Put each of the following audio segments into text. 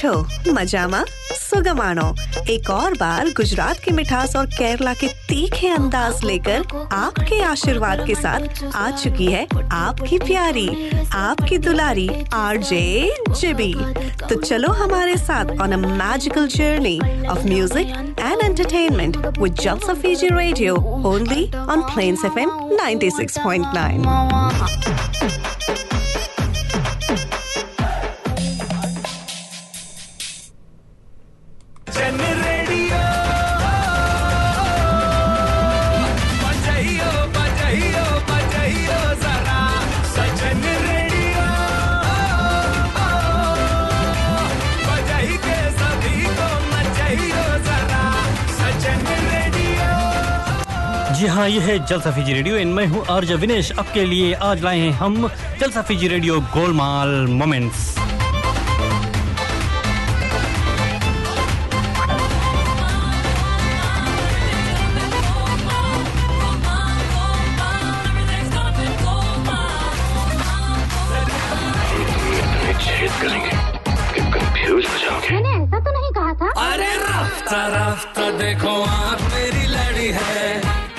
છો મજામાં सुगमानो एक और बार गुजरात की मिठास और केरला के तीखे अंदाज लेकर आपके आशीर्वाद के साथ आ चुकी है आपकी प्यारी आपकी दुलारी आरजे जिबी तो चलो हमारे साथ on a magical journey of music and entertainment with Jalsa Fiji radio only on Plains FM 96.9 हाँ ये है जलसा फीजी रेडियो। इन मैं हूँ आर्ज विनेश। आपके लिए आज लाए हैं हम Jalsa Fiji radio Golmaal moments.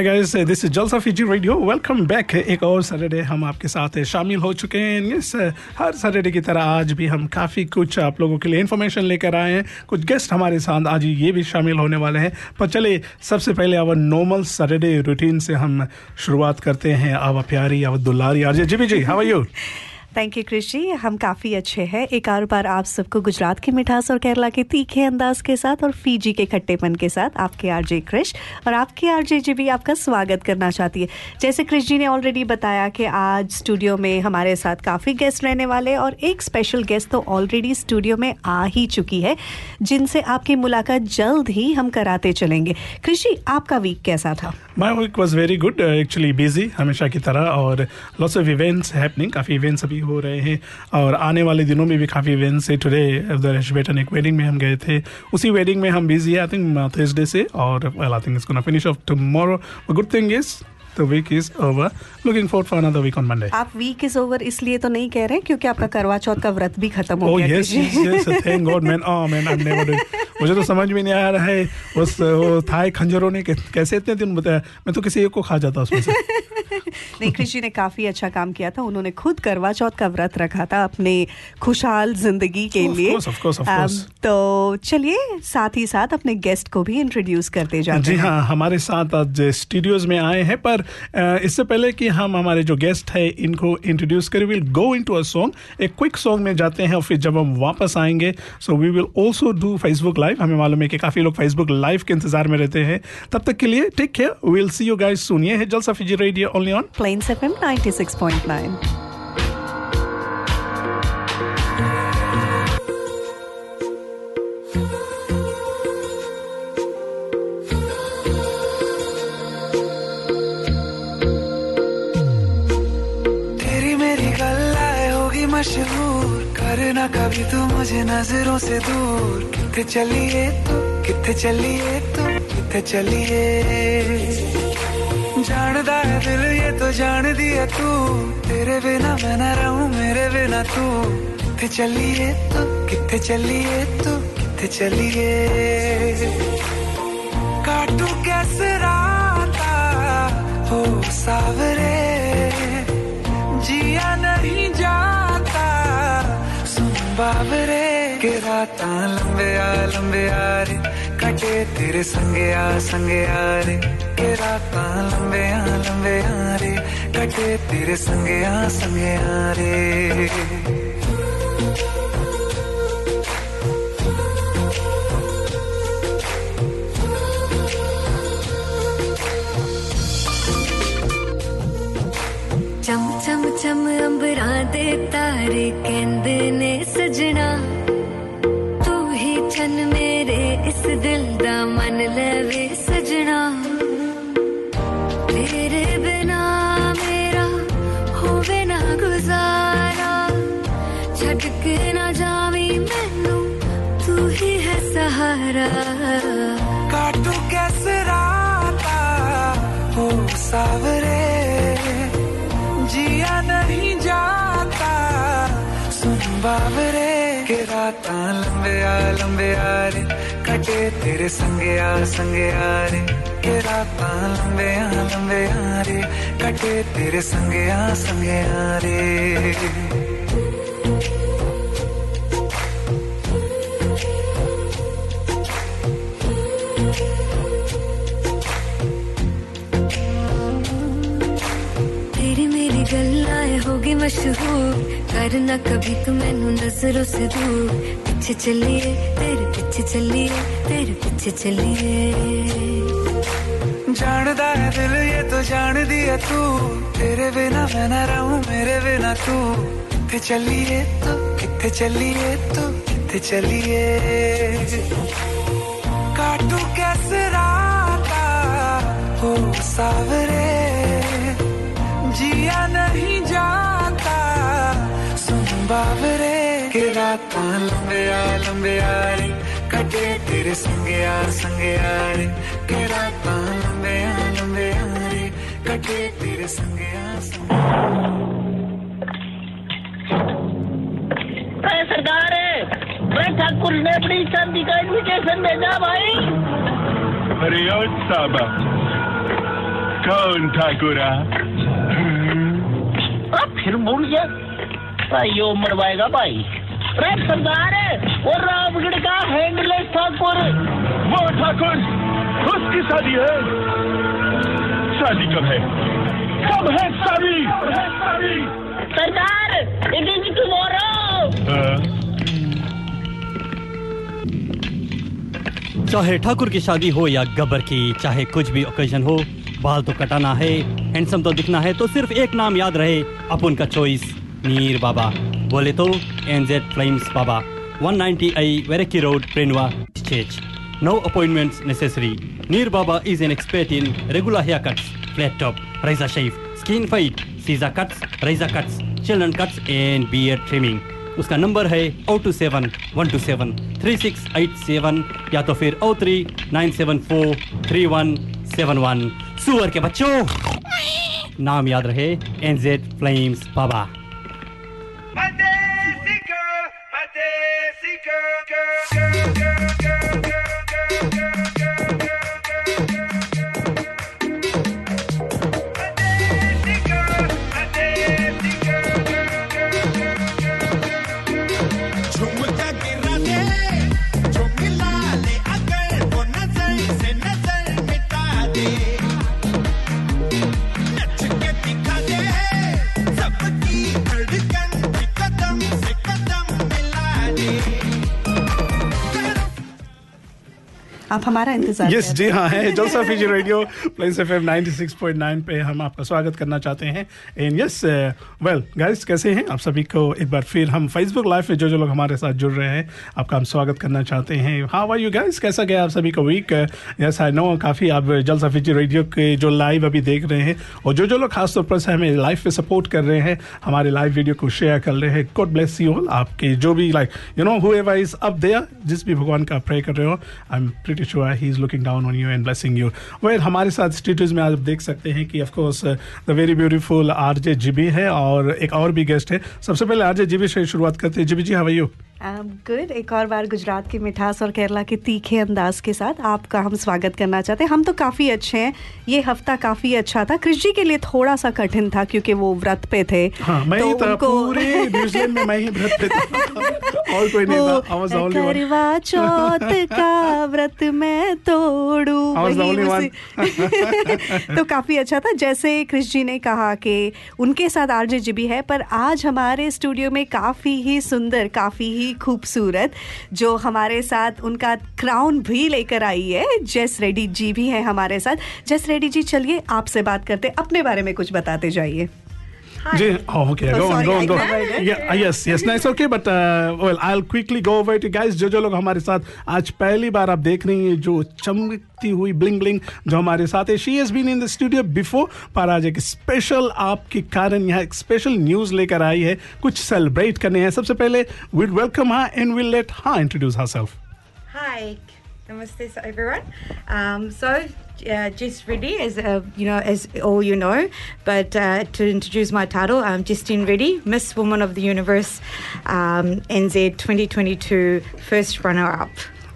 Hi guys this is Jalsa Fiji radio welcome back एक और सैटरडे हम आपके साथ शामिल हो चुके हैं। यस हर सैटरडे की तरह आज भी हम काफ़ी कुछ आप लोगों के लिए इन्फॉर्मेशन लेकर आए हैं। कुछ गेस्ट हमारे साथ आज ये भी शामिल होने वाले हैं। पर चले सबसे पहले अब नॉर्मल सैटरडे रूटीन से हम शुरुआत करते हैं। अब प्यारी अब दुलारी आज जी जी how are you thank you Krishi हम काफ़ी अच्छे हैं। एक और बार आप सबको गुजरात की मिठास और केरला के तीखे अंदाज के साथ और फीजी के खट्टेपन के साथ आपके आरजे क्रिश और आपके आरजे जी भी आपका स्वागत करना चाहती है। जैसे कृष जी ने ऑलरेडी बताया कि आज स्टूडियो में हमारे साथ काफ़ी गेस्ट रहने वाले और एक स्पेशल गेस्ट तो ऑलरेडी स्टूडियो में आ ही चुकी है, जिनसे आपकी मुलाकात जल्द ही हम कराते चलेंगे। कृषि आपका वीक कैसा था? My week was very good actually busy हमेशा की तरह और लॉट्स ऑफ़ इवेंट्स हैपनिंग काफ़ी अभी हो रहे हैं और आने वाले दिनों में भी काफ़ी इवेंट्स है टुडे दरेश बेटन एक वेडिंग में हम गए थे उसी वेडिंग में हम बिज़ी है आई थिंक थर्सडे से और well I think it's gonna finish off tomorrow good thing is the week is over. Looking forward for another week on Monday. आप वीक इज़ ओवर इसलिए तो नहीं कह रहे क्योंकि आपका करवा चौथ का व्रत भी खत्म हो Oh गया yes, yes, yes. Thank God, man. Oh man, I've never done. मुझे तो समझ में नहीं आ रहा है उस वो थाई खंजरों ने कैसे इतने दिन बताया? मैं तो किसी एक को खा जाता उसमें से। नहीं कृषि ने काफ़ी अच्छा काम किया था। उन्होंने खुद करवा चौथ का व्रत रखा था अपने खुशहाल ज़िंदगी के Of लिए। course, of course, of course. तो चलिए साथ ही साथ अपने गेस्ट को भी इंट्रोड्यूस करते जाते जी हाँ। हमारे साथ आज स्टूडियोज में आए हैं पर इससे पहले कि हम हमारे जो गेस्ट है इनको इंट्रोड्यूस करें will go into a song एक क्विक सॉन्ग में जाते हैं और फिर जब हम वापस आएँगे so we will also do Facebook live हमें मालूम है कि काफ़ी लोग फेसबुक लाइव के इंतज़ार में रहते हैं। तब तक के लिए take care will see you guys सुनिए है Jalsa Fiji radio only on Plains FM 96.9 मेरी गल्लाए होगी मशहूर। करना कभी तू मुझे नज़रों से दूर। किथे चलिए तू? किथे चलिए तू? किथे चलिए? जानदा है दिल ये तो जान दिया तू। तेरे बिना मैं न रहूँ, मेरे बिना तू। किथे चलिए तू? किथे चलिए तू? किथे चलिए? काटू कैसे राता हो सावरे। जिया नहीं जाता रात के लम्बे आलम्बे आ रे। कटे तेरे संगया आ रे। के लंबे आलमे आ रे। कटे तेरे संगया आ रे। चम चम चम, अंबरा दे तारे केंद्र ने सजना। रात लंबे आ लंबे आ रे। कटे तेरे संगे आ संगे आ रे। के रात लंबे आ लंबे आ रे। कटे तेरे संगे आ संगे आ रे। मशहूर। करना कभी तू मैनू नज़रों से दूर। पीछे चलिए, तेरे पीछे चलिए, तेरे पीछे चलिए। जानदा है दिल ये तो जान दिया तू। तेरे बिना मैं न रहूँ, मेरे बिना तू। किथे चलिए तू, किथे चलिए तू, किथे चलिए। काटू कैसे राता हो सावरे। जिया नहीं जाता बावरे के रात लंबे आ लंबे आ रे। कटे तेरे संगे आ संगे आ रे। के रात लंबे आ लंबे आ रे। कटे तेरे संगे आ संगे अरे सरकार भाई ठाकुर ने अपनी शादी का इन्विटेशन भेजा भाई। अरे ओ साबा कौन ठाकुरा फिर भूल गया। भाई यो मरवाएगा भाई। अरे सरदार वो रामगढ़ का हैंडलेस ठाकुर। वो ठाकुर उसकी शादी है। शादी कब है? कब है शादी? सरदार इट इज़ टुमारो चाहे ठाकुर की शादी हो या गब्बर की चाहे कुछ भी ओकेजन हो बाल तो कटाना है हैंडसम तो दिखना है तो सिर्फ़ एक नाम याद रहे अपन का चॉइस मीर बाबा बोले तो एनजेड फ्लेम्स बाबा 198 वेरेकी रोड प्रेनवा चेच no appointments necessary Mir Baba is an expert in regular hair cuts flat top razor shave skin fade scissor cuts razor cuts children cuts and beard trimming उसका number है O two seven one two seven three six eight seven या तो फिर O three nine seven four three one seven one सुअर के बच्चों! नाम याद रहे एनजेड फ्लेम्स बाबा आप हमारा इंतज़ार यस कर जी हाँ है। Jalsa Fiji radio Plains F M पे हम आपका स्वागत करना चाहते हैं। एंड यस वेल गाइस कैसे हैं? आप सभी को एक बार फिर हम फेसबुक लाइव पे जो जो लोग हमारे साथ जुड़ रहे हैं आपका हम स्वागत करना चाहते हैं। हाँ वाई यू गाइस कैसा गया आप सभी का वीक यस आई नो काफ़ी आप जलसा फीजी रेडियो के जो लाइव अभी देख रहे हैं और जो जो लोग खासतौर पर से हमें लाइव पे सपोर्ट कर रहे हैं हमारे लाइव वीडियो को शेयर कर रहे हैं। गॉड ब्लेस यू ऑल आपके जो भी like you know whoever is up जिस भी भगवान का प्रे कर रहे हो I am pretty sure he is looking down on you and blessing you well हमारे साथ स्टेटस में आप देख सकते हैं कि of course the very beautiful RJ GB है और एक और भी गेस्ट है। सबसे पहले आरजे जीबी से शुरुआत करते हैं। GB ji how are you good एक और बार गुजरात की मिठास और केरला के तीखे अंदाज के साथ आपका हम स्वागत करना चाहते हैं। हम तो काफ़ी अच्छे हैं। ये हफ़्ता काफ़ी अच्छा था। कृष जी के लिए थोड़ा सा कठिन था क्योंकि वो व्रत पे थे। हाँ मैं तो ही था। उनको- पूरे में मैं ही व्रत पे था। और कोई नहीं था. करवा चौथ का व्रत मैं तोड़ू तो काफ़ी अच्छा था। जैसे कृष जी ने कहा कि उनके साथ आरजे जी भी है पर आज हमारे स्टूडियो में काफ़ी ही सुंदर काफ़ी ही खूबसूरत, जो हमारे साथ उनका क्राउन भी लेकर आई है। जैस रेड्डी जी भी हैं हमारे साथ। जस रेड्डी जी, चलिए आपसे बात करते अपने बारे में कुछ बताते जाइए। Ji- oh, okay. Oh, go on, sorry, go on, I go on. it. Yeah, uh, yes, yes, nice, okay, but uh, well, I'll quickly go over to guys. जो जो लोग हमारे साथ आज पहली बार आप देख रही हैं जो चमकती हुई ब्लिंग ब्लिंग जो हमारे साथ है she has been in the studio before पर आज एक स्पेशल आपके कारण यहाँ एक स्पेशल न्यूज़ लेकर आई है कुछ सेलिब्रेट करने हैं सबसे पहले वीड वेलकम हाँ एंड विल लेट हाँ introduce herself Hi, namaste so everyone. Um, so, uh, Jess Reddy, as uh, you know, as all you know, but uh, to introduce my title, I'm Justine Reddy, Miss Woman of the Universe, um, NZ 2022 first runner-up.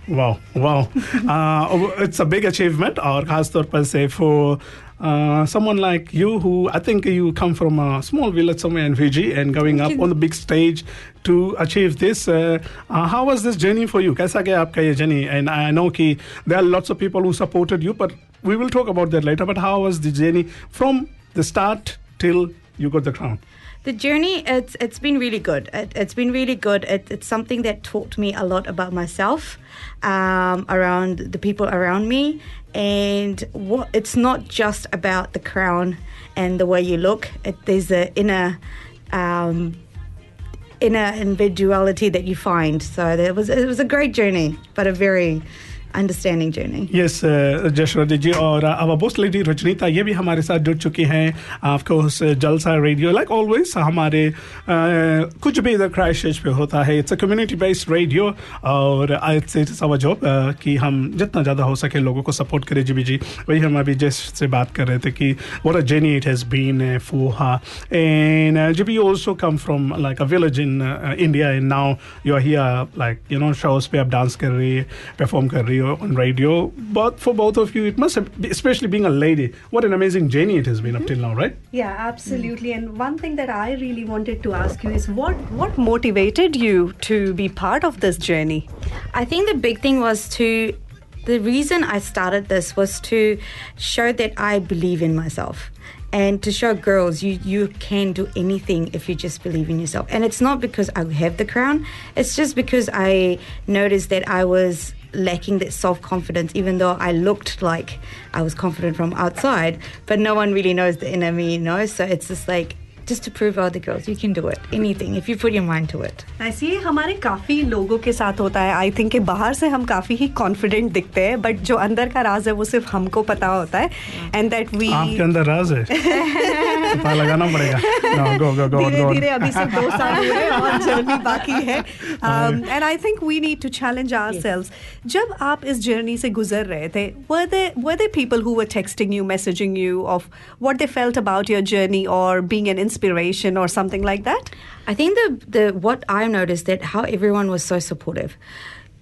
Wow, wow. uh, it's a big achievement और खास तौर पर से for uh, someone like you, who I think you come from a small village somewhere in Fiji and going up on the big stage to achieve this, uh, uh how was this journey for you? Kaisa gaya aapka ye journey? And I know ki there are lots of people who supported you, but we will talk about that later. But how was the journey from the start till you got the crown? The journey, it's it's been really good. It, it's been really good. It, it's something that taught me a lot about myself, um, around the people around me, and what it's not just about the crown and the way you look. It, there's the inner. Um, inner individuality that you find so it was it was a great journey but a very understanding journey. Yes Jashwant ji और अब lady Rajnita ये भी हमारे साथ जुड़ चुकी हैं आपको उस जलसा रेडियो लाइक ऑलवेज हमारे uh, कुछ भी इधर क्राइस्ट पे होता है it's a community based radio और आई से समझो uh, कि हम जितना ज़्यादा हो सके लोगों को सपोर्ट करें। जी भी जी। वही हम अभी जस से बात कर रहे थे कि it has been uh, for her and uh, Jibi you also come from like a village in uh, India and now you're here like you know shows पे आप डांस कर रही है perform कर रही हो on radio but for both of you it must have especially being a lady what an amazing journey it has been up till now right Yeah, absolutely. And one thing that I really wanted to ask you is what what motivated you to be part of this journey? I think the big thing was to the reason I started this was to show that I believe in myself and to show girls you you can do anything if you just believe in yourself. And it's not because I have the crown, it's just because I noticed that I was lacking that self confidence, even though I looked like I was confident from outside, but no one really knows the inner me, you know? So it's just like just to prove other girls you can do it, anything, if you put your mind to it. ऐसे ही हमारे काफी लोगों के साथ होता है I think कि बाहर से हम काफी ही कॉन्फिडेंट दिखते हैं बट जो अंदर का राज है वो सिर्फ हमको पता होता है एंड दैट वी आपके अंदर राज है पता लगाना पड़ेगा no, go go go on, धीरे go on. धीरे अभी सिर्फ दो साल हुए हैं और जर्नी बाकी है and I think we need to challenge ourselves जब आप इस जर्नी से गुजर रहे थे were they were they people who were texting you messaging you of what they felt about your journey और being an inspiration or something like that? I think the the what I noticed that how everyone was so supportive.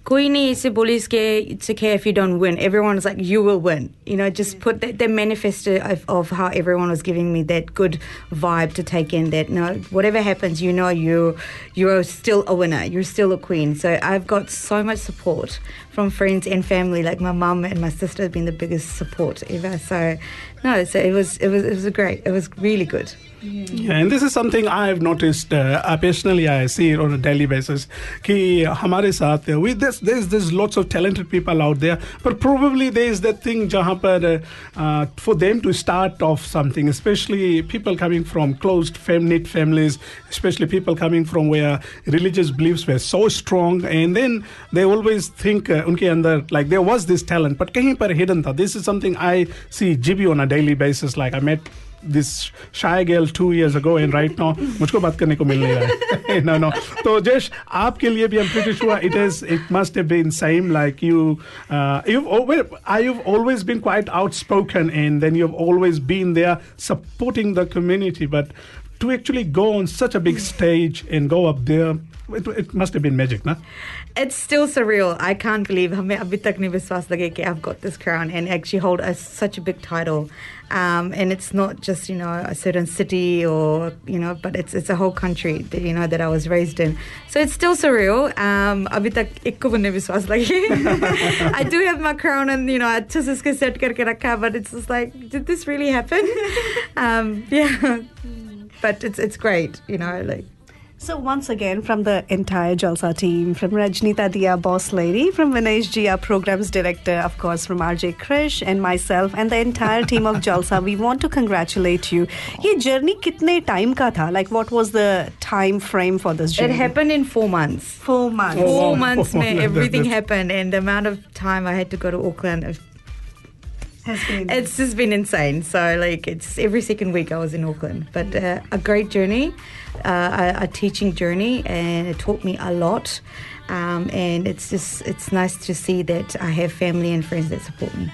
Koini is it's okay if you don't win. Everyone's like, you will win. You know, just put that the manifesto of, of, how everyone was giving me that good vibe to take in that no, whatever happens, you know you you're still a winner. You're still a queen. So I've got so much support from friends and family. Like my mum and my sister have been the biggest support ever. So no, so it was it was it was great. It was really good. Yeah. yeah, and this is something I've noticed uh, personally. I see it on a daily basis. Ki hamare saath there's, there's there's lots of talented people out there, but probably there is that thing jahan par uh, uh, for them to start off something, especially people coming from closed fam- knit families, especially people coming from where religious beliefs were so strong, and then they always think. Uh, उनके अंदर like there was this talent but कहीं पर hidden था। This is something I see G B on a daily basis like I met this shy girl two years ago and right now मुझको बात करने को मिल नहीं रहा है। नो नो तो जेश आपके लिए भी एम प्री हुआ it is it must have been same like you you I you always been quite outspoken and then you have always been there supporting the community but to actually go on such a big stage and go up there it, it must have been magic na? It's still surreal. I can't believe i've got this crown and actually hold a, such a big title. Um, and it's not just you know a certain city or you know but it's it's a whole country that you know that I was raised in. So it's still surreal. Um I do have my crown and you know but it's just like did this really happen? Um, yeah but it's it's great. You know, like. So once again, from the entire Jalsa team, from Rajnita Dia, boss lady, from Vinesh Ji, our programs director, of course, from RJ Krish and myself, and the entire team of Jalsa, we want to congratulate you. ये journey कितने time का था? Like, what was the time frame for this It journey? happened in four months. Four months. Four months, man. That- Everything that- happened, and the amount of time I had to go to Auckland. uh, Has been. It's just been insane. So, like, it's every second week I was in Auckland. But uh, a great journey, uh, a, a teaching journey, and it taught me a lot. Um, and it's just, it's nice to see that I have family and friends that support me.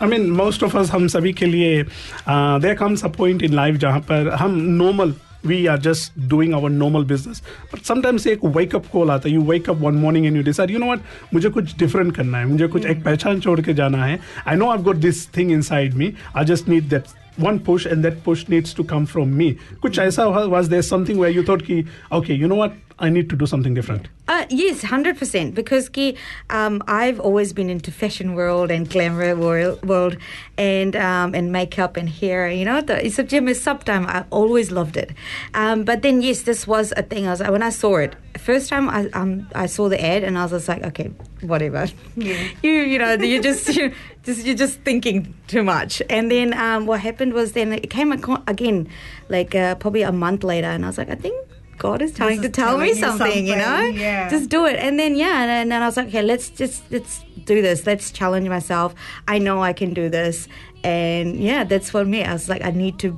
I mean, most of us, हम सभी के लिए, uh, there comes a point in life जहाँ पर हम normal, we are just doing our normal business. But sometimes एक wake up call आता है. You wake up one morning and you decide, you know what, मुझे कुछ different करना है. मुझे कुछ एक पहचान छोड़ के जाना है. I know I've got this thing inside me. I just need that one push and that push needs to come from me. Kuch aisa was there something where you thought ki okay you know what? I need to do something different. Uh, yes 100% because ki um, i've always been into fashion world and glamour world, and um, and makeup and hair you know the it's a gym is subtime i always loved it. Um, but then yes this was a thing. I was when i saw it first time. I um, I saw the ad and I was just like, okay, whatever. Yeah. you you know you just you just you're just thinking too much. And then um, what happened was then it came again, like uh, probably a month later, and I was like, I think. God is trying to tell me you something, you know? yeah. Just do it. And then yeah, and, and then I was like, okay, let's just let's do this. Let's challenge myself. I know I can do this. And yeah, that's for me. I was like, I need to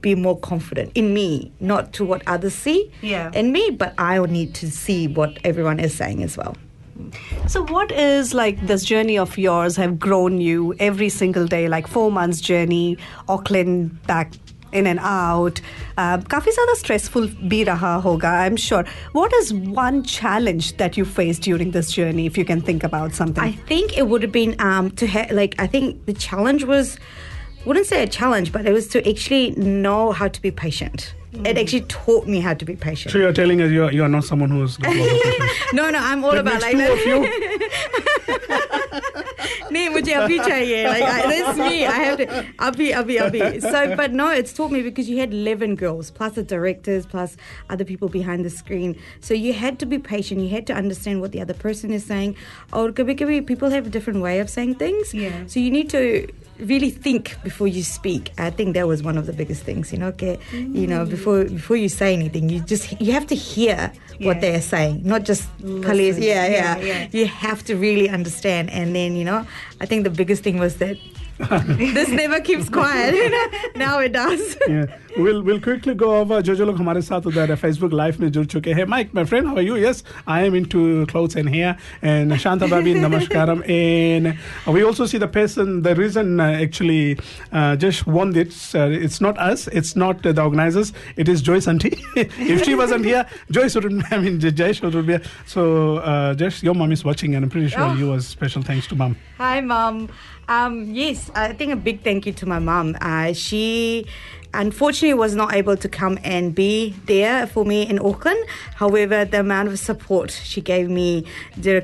be more confident in me, not to what others see Yeah. in me, but I need to see what everyone is saying as well. So, what is like this journey of yours have grown you every single day? Like four months journey, Auckland back in and out. Uh, काफी ज़्यादा stressful भी रहा होगा, I'm sure. What is one challenge that you faced during this journey, if you can think about something? I think it would have been um, to have like I think the challenge was wouldn't say a challenge, but it was to actually know how to be patient. It actually taught me how to be patient. So you're telling us you're, you're not someone who's got a lot of patience. no, no, I'm all That about makes like two that. of you. नहीं मुझे अभी चाहिए like I, that's me I have to अभी अभी अभी so but no it's taught me because you had 11 girls plus the directors plus other people behind the screen so you had to be patient you had to understand what the other person is saying or कभी कभी people have a different way of saying things Yeah. so you need to really think before you speak I think that was one of the biggest things you know okay you know mm. before before you say anything you just you have to hear Yeah. what they're saying not just Listen. yeah, Yeah, yeah yeah. you have to really understand. And then, you know, I think the biggest thing was that this never keeps quiet. You know? Now it does. yeah. We'll we'll quickly go over जो जो लोग हमारे साथ उधर Facebook Live में जुड़ चुके हैं Mike my friend how are you yes I am into clothes and hair and Shanta Babi namaskaram and we also see the person the reason uh, actually uh, just won this uh, it's not us it's not uh, the organizers it is Joyce auntie if she wasn't here Joyce wouldn't I mean Jayesh would be here. so uh, Joyce your mom is watching and I'm pretty sure Oh. you was special thanks to mom Hi, mom. Um, yes, I think a big thank you to my mom. Uh, she unfortunately was not able to come and be there for me in Auckland. However, the amount of support she gave me during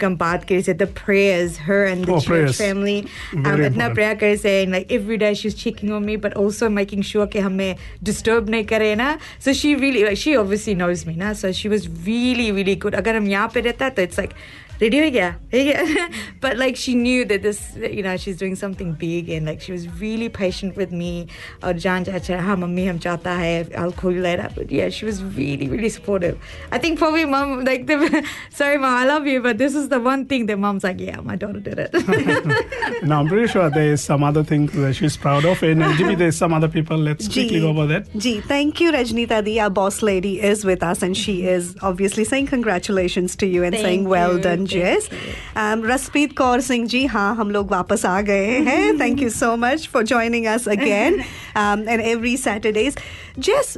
said the prayers, her and the oh, church family. Very um, is saying like every day she's checking on me, but also making sure that we disturb nahi. So she really, like, she obviously knows me now. So she was really, really good. If hum yahan here, it's like ready ho gaya, yeah. but like she knew that this you know she's doing something big and like she was really patient with me. Or hai. I'll call you later. But yeah she was really really supportive. I think probably mom like the, sorry mom i love you but this is the one thing that mom's like yeah my daughter did it. No i'm pretty sure there is some other things that she's proud of. And uh, maybe there's some other people. Let's quickly go over that. Gee, thank you rajnita the our boss lady is with us and she is obviously saying congratulations to you and thank saying well you. done. thank Jess. Um, Raspreet Kaur Singh ji, हाँ हम लोग वापस आ गए हैं. Thank you so much for joining us again um, and every Saturdays. Jess,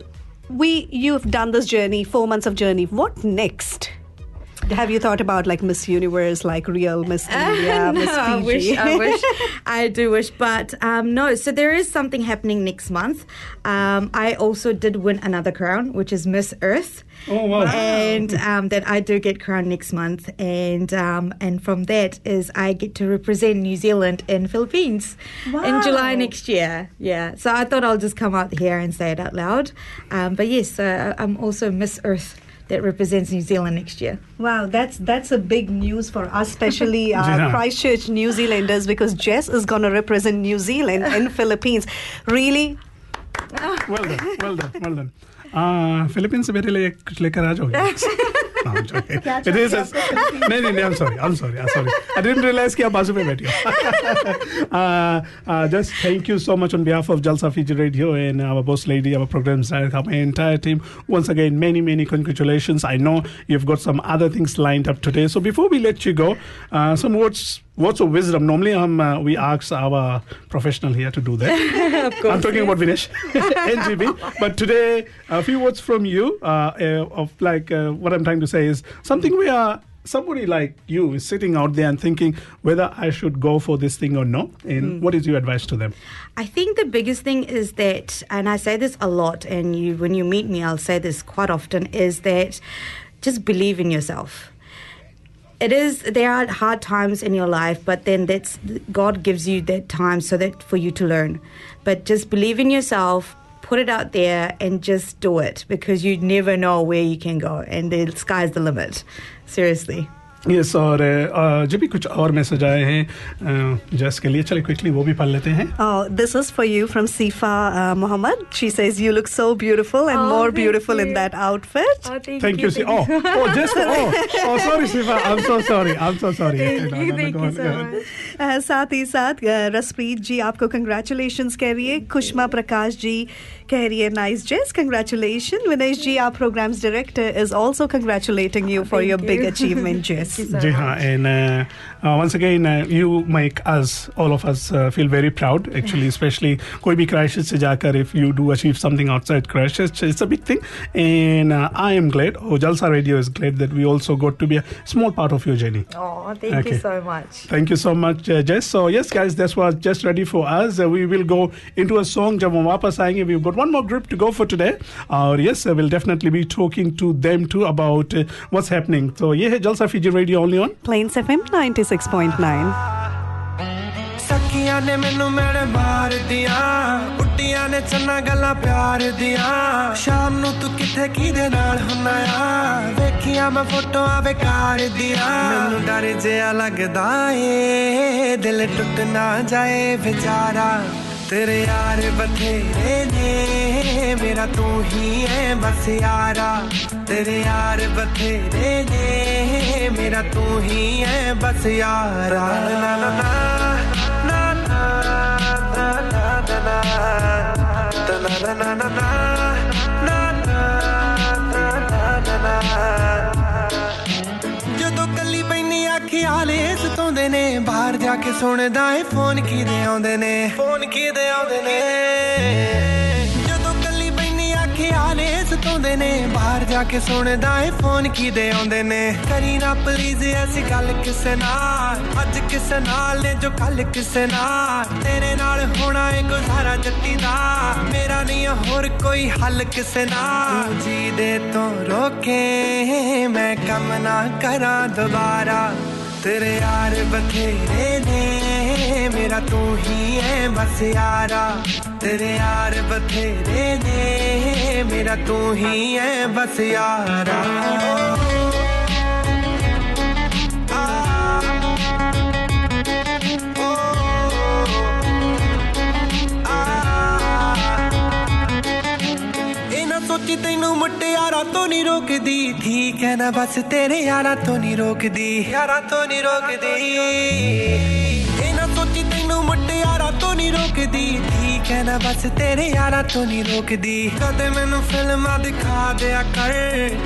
we you've done this journey, four months of journey. What next? Have you thought about like Miss Universe, like real Miss India, Miss no, I Fiji? wish, I wish, I do wish, but um, no. So there is something happening next month. Um, I also did win another crown, which is Miss Earth. Oh wow! And um, that I do get crowned next month, and um, and from that is I get to represent New Zealand in Philippines in July next year. Yeah, so I thought I'll just come out here and say it out loud. Um, but yes, uh, I'm also Miss Earth that represents New Zealand next year. Wow, that's that's a big news for us, especially uh, Yeah. Christchurch New Zealanders, because Jess is going to represent New Zealand in Philippines. Really? well done, well done, well done. Philippines मेरे लिए एक कुछ लेकर आ I'm sorry I'm sorry I didn't realize कि आप बाजू में बैठे हो। just thank you so much on behalf of Jalsa Fiji Radio and our boss lady our program director my entire team. Once again many many congratulations. I know you've got some other things lined up today. So before we let you go uh, some words words of wisdom normally um, uh, we ask our professional here to do that. I'm talking about Vinesh, NGB. But today, a few words from you uh, uh, of like uh, what I'm trying to say is something we are. somebody like you is sitting out there and thinking whether I should go for this thing or no. And what is your advice to them? I think the biggest thing is that, and I say this a lot, and you when you meet me, I'll say this quite often, is that just believe in yourself. It is there are hard times in your life, but then that's God gives you that time so that for you to learn. But just believe in yourself, put it out there, and just do it because you never know where you can go, and the sky's the limit. Seriously. Yes और जो भी कुछ और message आए हैं just के लिए चलिए क्विकली वो भी पढ़ लेते हैं। This is for you from Sifa Mohammed she says you look so beautiful and more beautiful in that outfit thank you Sifa oh just oh sorry Sifa I am so sorry I am so sorry साथ ही साथ रसप्रीत जी आपको congratulations कह रही है. खुशमा प्रकाश जी कह रही है nice Jess congratulation Vinesh ji our programmes director is also congratulating you for your big achievement Jess yes, Jiha, much. and uh, uh, once again, uh, you make us, all of us, uh, feel very proud. Actually, especially koi bhi crisis se if you do achieve something outside crisis, it's a big thing. And uh, I am glad, oh, Jalsa Radio is glad that we also got to be a small part of your journey. Oh, thank okay. you so much. Thank you so much, uh, Jess. So yes, guys, that's what just ready for us. we will go into a song. Jab wapas we've got one more group to go for today. Or yes, we'll definitely be talking to them too about what's happening. So yeah, Jalsa Fiji Radio only on Plains FM 96.9 ਸਖੀਆਂ ਨੇ ਮੈਨੂੰ ਮੈਣ ਮਾਰਦੀਆਂ ਉੱਡੀਆਂ ਨੇ ਚੰਨਾ ਗੱਲਾਂ ਪਿਆਰ ਦੀਆਂ ਸ਼ਾਮ ਨੂੰ ਤੂੰ ਕਿੱਥੇ ਕਿਹਦੇ ਨਾਲ ਹੁੰਨਾ ਆ ਵੇਖੀਆਂ ਮੈਂ ਫੋਟੋਆਂ ਬੇਕਾਰ ਦੀਆਂ ਮੈਨੂੰ ਡਰ ਜਿਹਾ ਲੱਗਦਾ ਏ ਦਿਲ ਟੁੱਟ ਨਾ ਜਾਏ ਵਿਚਾਰਾ तेरे यार बथेरे ने मेरा तू ही है बस यारा तेरे यार बथेरे ने मेरा तू ही है बस यारा ना ना ना ना ना ना ना ना ना ना ना ना ना na na na na ਖਿਆਲੇ ਸਤਾਉਂਦੇ ਨੇ ਬਾਹਰ ਜਾ ਕੇ ਸੁਣਦਾ ਏ ਫੋਨ ਕਿਹਦੇ ਆਉਂਦੇ ਨੇ। ਫੋਨ ਕਿਹਦੇ ਆਉਂਦੇ ਨੇ। ਜਦੋਂ ਕੱਲੀ ਬੈਨੀ ਆ ਖਿਆਲੇ ਸਤਾਉਂਦੇ ਨੇ ਬਾਹਰ ਜਾ ਕੇ ਸੁਣਦਾ ਏ ਫੋਨ ਕਿਹਦੇ ਆਉਂਦੇ ਨੇ। ਕਰੀ ਨਾ ਪਲੀਜ਼ ਐਸੀ ਗੱਲ ਕਿਸੇ ਨਾਲ ਅੱਜ ਕਿਸੇ ਨਾਲ ਨੇ ਜੋ ਕੱਲ ਕਿਸੇ ਨਾਲ। ਤੇਰੇ ਨਾਲ ਹੋਣਾ ਏ ਗੁਜ਼ਾਰਾ ਜੱਟੀ ਦਾ ਮੇਰਾ ਨਹੀਂ ਹੋਰ ਕੋਈ ਹੱਲ ਕਿਸੇ ਨਾਲ। ਜੀ ਦੇ ਤੋਂ ਰੋਕੇ ਮੈਂ ਕੰਮ ਨਾ ਕਰਾਂ ਦੁਬਾਰਾ। तेरे यार बथेरे ने, मेरा तू ही है बस यारा। तेरे यार बथेरे ने, मेरा तू ही है बस यारा। ਸੋਚੀ ਤੈਨੂੰ ਮੁਟਿਆਰਾ ਤੋਂ ਨਹੀਂ ਰੋਕਦੀ ਠੀਕ ਹੈ ਨਾ ਬਸ ਤੇਰੇ ਯਾਰਾਂ ਤੋਂ ਨਹੀਂ ਰੋਕਦੀ ਯਾਰਾਂ ਤੋਂ ਨਹੀਂ ਰੋਕਦੀ ਇਹ ਨਾ ਸੋਚੀ ਤੈਨੂੰ ਮੁਟਿਆਰਾ ਤੋਂ ਨਹੀਂ ਰੋਕਦੀ ਠੀਕ ਹੈ ਨਾ ਬਸ ਤੇਰੇ ਯਾਰਾਂ ਤੋਂ ਨਹੀਂ ਰੋਕਦੀ ਕਦੇ ਮੈਨੂੰ ਫਿਲਮਾਂ ਦਿਖਾ ਦਿਆ ਕਰ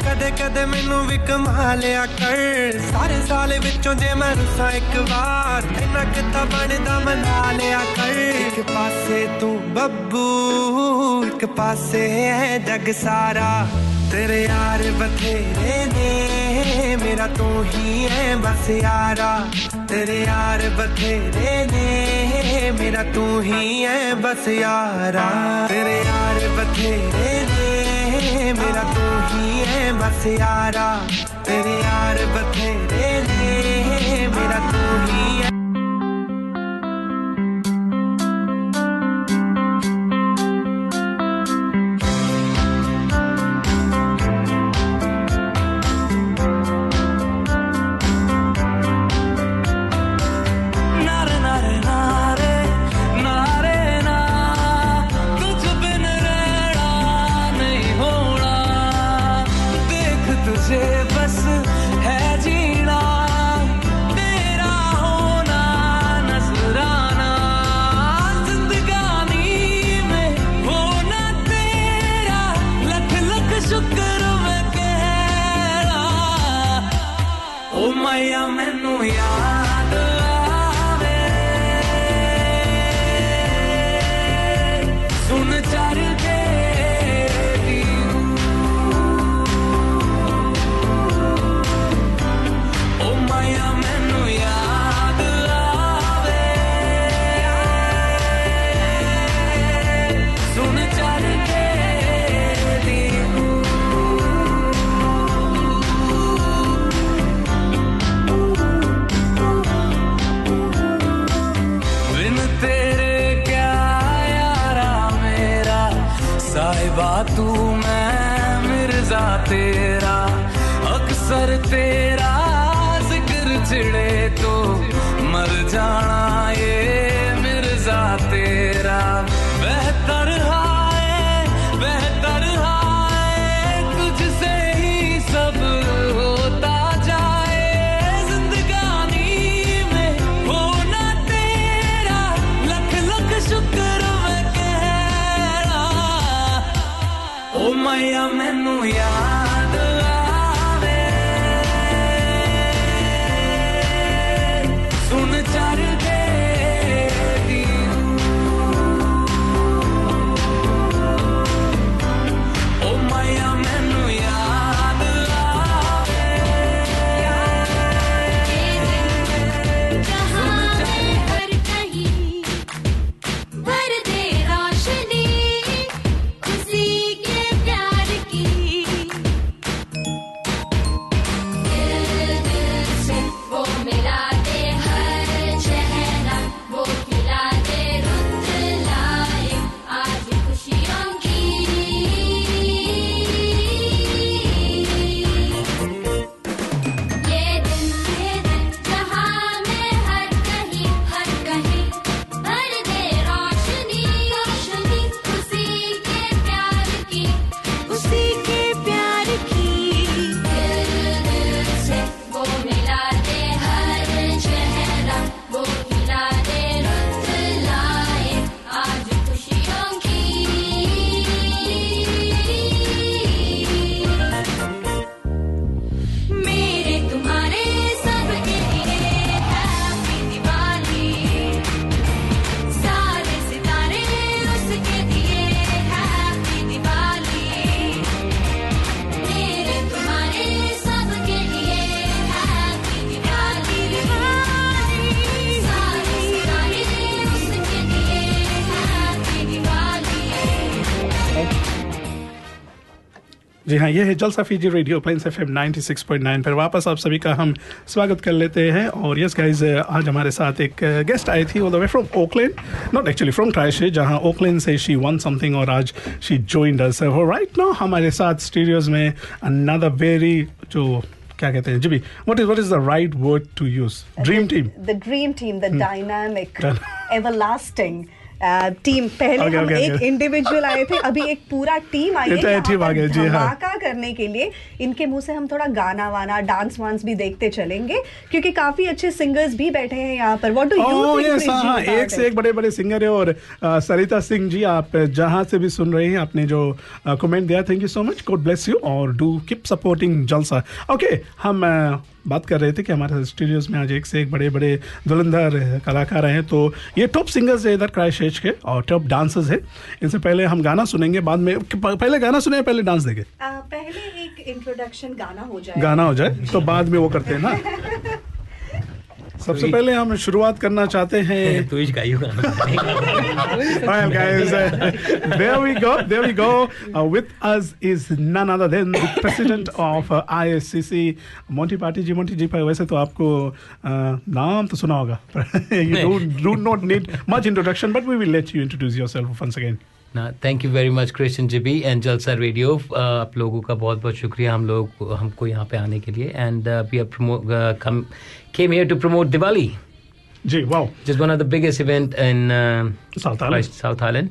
ਕਦੇ ਕਦੇ ਮੈਨੂੰ ਵੀ ਕਮਾ ਲਿਆ ਕਰ ਸਾਰੇ ਸਾਲ ਵਿੱਚ ਵਿੱਚੋਂ ਜੇ ਮੈਂ ਰੁੱਸਾਂ ਇੱਕ ਵਾਰ ਇੰਨਾ ਕਿਤਾ ਬਣਦਾ ਮਨਾ ਲਿਆ ਕਰ ਇੱਕ ਪਾਸੇ ਤੂੰ ਬੱਬੂ ਇੱਕ ਪਾਸੇ ਹੈ ਜਗ ਸਾਰਾ ਤੇਰੇ ਯਾਰ ਬਥੇਰੇ ਨੇ ਮੇਰਾ ਤੂੰ ਹੀ ਹੈ ਬਸ ਯਾਰਾ ਤੇਰੇ ਯਾਰ ਬਥੇਰੇ ਨੇ ਮੇਰਾ ਤੂੰ ਹੀ ਹੈ ਬਸ ਯਾਰਾ ਤੇਰੇ ਯਾਰ ਬਥੇਰੇ ਨੇ ਮੇਰਾ ਤੂੰ ਹੀ ਹੈ ਬਸ ਯਾਰਾ ਤੇਰੇ ਯਾਰ ਬਥੇਰੇ that ਓ ਮਾਇਆ ਮੈਨੂੰ ਯਾਦ जी हाँ ये है Jalsa Fiji radio Plains F M nine पर वापस आप सभी का हम स्वागत कर लेते हैं और यस गाइज़ आज हमारे साथ एक गेस्ट आई थी all the way from Oakland not actually from ट्राइशे जहाँ ओकलैंड से शी वन समथिंग और आज she joined us right now हमारे साथ स्टूडियोज में अनदर वेरी जो क्या कहते हैं जी भी what is what is the right word to use dream team the dream team the dynamic everlasting team पहले Okay, हम okay, एक okay. इंडिविजुअल आए थे अभी एक पूरा टीम आई है जी, हाँ। धमाका करने के लिए इनके मुँह से हम थोड़ा गाना वाना डांस वांस भी देखते चलेंगे क्योंकि काफ़ी अच्छे सिंगर्स भी बैठे हैं यहाँ पर व्हाट डू यू एक से एक बड़े बड़े सिंगर है और सरिता सिंह जी आप जहाँ से भी सुन रहे हैं आपने जो कमेंट दिया thank you so much God bless you और do keep supporting Jalsa okay हम बात कर रहे थे कि हमारे स्टूडियोज में आज एक से एक बड़े बड़े दुलंधर कलाकार हैं तो ये टॉप सिंगर्स है इधर क्राइश के और टॉप डांसर्स है। इनसे पहले हम गाना सुनेंगे बाद में पहले गाना सुने पहले डांस देंगे आ, पहले एक इंट्रोडक्शन गाना हो जाए। गाना हो जाए तो बाद में वो करते हैं ना? सबसे पहले हम शुरुआत करना चाहते हैं। President of ISCC Monty Parti ji Monty ji भाई वैसे तो आपको नाम तो सुना होगा। You do not need much introduction but we will let you introduce yourself once again ना thank you very much Christian Jibi and Jalsa radio आप लोगों का बहुत बहुत शुक्रिया हम लोग हमको यहाँ पे आने के लिए uh, and we are come came here to promote Diwali. Gee, wow. Which is one of the biggest event in uh, South Island. South Island.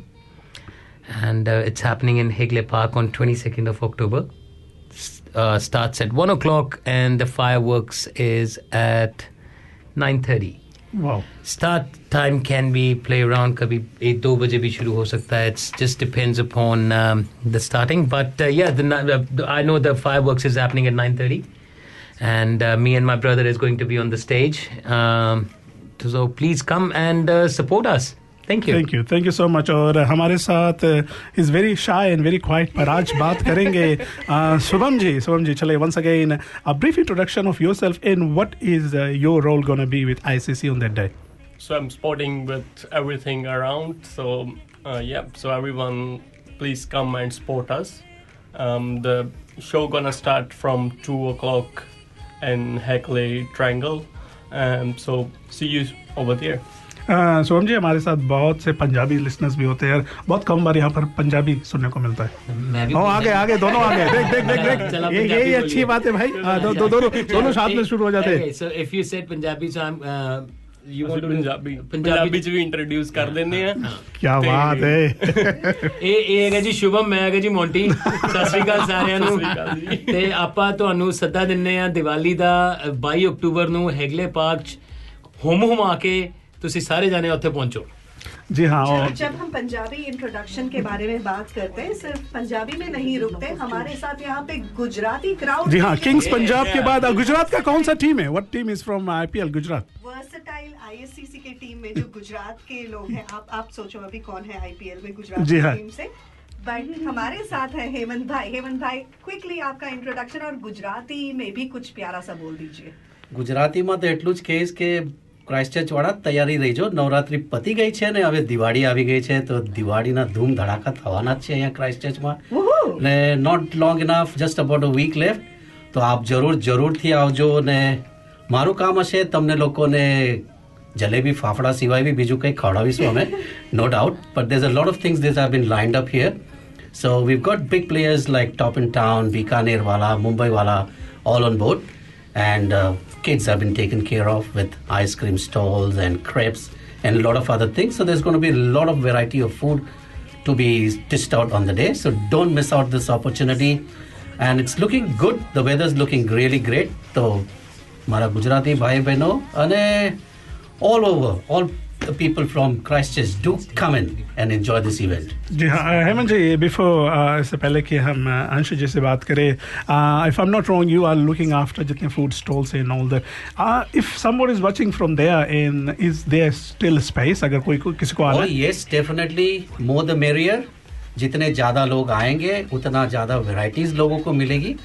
And uh, it's happening in Higley Park on 22nd of October. S- Uh, starts at 1 o'clock and the fireworks is at 9.30. Wow. Start time can be play around कभी एक दो बजे भी शुरू हो सकता है it's just depends upon um, the starting but uh, yeah the, ni- the, I know the fireworks is happening at 9.30 and uh, me and my brother is going to be on the stage um, so please come and uh, support us thank you thank you thank you so much और हमारे साथ is very shy and very quiet पर आज बात करेंगे uh, Shubham ji Shubham ji चले once again a brief introduction of yourself in what is your role gonna be with ICC on that day So I'm sporting with everything around. So uh, yeah, so everyone, please come and support us. Um, the show gonna start from two o'clock in Heckley Triangle. Um, so see you over there. Uh, Shubham जी हमारे साथ बहुत से Punjabi listeners भी होते हैं यार बहुत कम बार यहाँ पर पंजाबी सुनने को मिलता है मैं भी ओ आगे आगे दोनों आगे देख देख देख देख चलो, ये पंजाबी यही अच्छी बोलिए। बात है भाई हाँ, दो, दो, दोनों दोनों साथ में शुरू हो जाते हैं Okay, so if you said Punjabi so I'm uh, you want to Punjabi Punjabi ਚ ਵੀ ਇੰਟਰੋਡਿਊਸ ਕਰ ਦਿੰਦੇ ਆ क्या बात है ਇਹ ਇਹ ਹੈਗਾ ਜੀ ਸ਼ੁਭਮ ਮੈਂ ਹੈਗਾ ਜੀ ਮੌਂਟੀ ਸਤਿ ਸ਼੍ਰੀ ਅਕਾਲ ਸਾਰਿਆਂ ਨੂੰ ਸਤਿ ਸ਼੍ਰੀ ਅਕਾਲ ਜੀ। ਤੇ ਆਪਾਂ ਤੁਹਾਨੂੰ ਸੱਦਾ ਦਿੰਨੇ ਆ ਦੀਵਾਲੀ ਦਾ ਅ, 22 ਅਕਤੂਬਰ ਨੂੰ ਹੈਗਲੇ ਪਾਰਕ ਚ ਹੁਮ ਹੁਮਾ ਕੇ ਤੁਸੀਂ ਸਾਰੇ ਜਾਣੇ ਉੱਥੇ ਪਹੁੰਚੋ जी हाँ और जब हम पंजाबी इंट्रोडक्शन के बारे में बात करते हैं सिर्फ़ पंजाबी में नहीं रुकते हमारे साथ यहाँ पे गुजराती क्राउड जी हाँ किंग्स पंजाब के बाद गुजरात का कौन सा टीम है? What team is from IPL Gujarat versatile ISCC के टीम में जो गुजरात के लोग हैं आप आप सोचो अभी कौन है आईपीएल में गुजरात जी हाँ. बट हमारे साथ है हेमंत भाई। हेमंत भाई क्विकली आपका इंट्रोडक्शन और गुजराती में भी कुछ प्यारा सा बोल दीजिए। गुजराती में तो एटलू ज के વાળા તૈયારી રહીજો નવરાત્રી પતી ગઈ છે ને હવે દિવાળી આવી ગઈ છે તો દિવાળીના ધૂમ ધડાકા થવાના જ છે અહીંયા ક્રાઇસ્ટચર્ચમાં ને not long enough just about a week left તો આપ જરૂર જરૂરથી આવજો ને મારું કામ હશે તમને લોકોને જલેબી ફાફડા સિવાય બી બીજું કંઈ ખવડાવીશું અમે. No doubt but there's a lot of things these are been lined up here so we've got big players like top in town Bikanervala Mumbaiwala all on board uh, kids have been taken care of with ice cream stalls and crepes and a lot of other things. So there's going to be a lot of variety of food to be dished out on the day. So don't miss out this opportunity. And it's looking good. The weather's looking really great. So, Mara Gujarati bhai bheno, and all over, all the people from Christchurch do come in and enjoy this event. जी हाँ हेमंत जी before इससे पहले कि हम uh, Anshu जी से बात करें if I am not wrong you are looking after जितने food stalls and all that if someone is watching from there and is there still space अगर कोई कोई- किसी को आना Oh है yes, definitely more the merrier. जितने ज्यादा लोग आएंगे उतना ज्यादा varieties लोगों को मिलेगी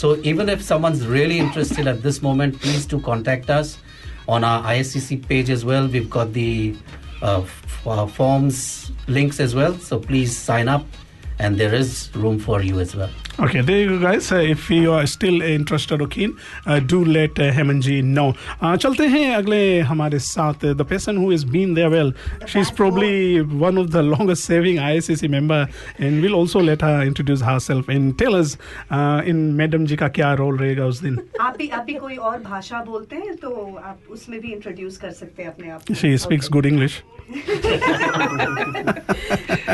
so even if someone's really interested at this moment please do contact us on our ISCC page as well. We've got the uh, f- uh, forms links as well. So please sign up and there is room for you as well Okay, there you go, guys. Uh, if you are still interested or keen, uh, do let uh, Heman ji know. Uh, चलते हैं अगले हमारे साथ the person who has been there well. She's probably one of the longest serving ISCC member, and we'll also let her introduce herself and tell us uh, in Madam जी का क्या role रहेगा उस दिन. आप भी आप भी कोई और भाषा बोलते हैं तो आप उसमें भी इंट्रोड्यूस कर सकते हैं अपने आप को। She speaks good English.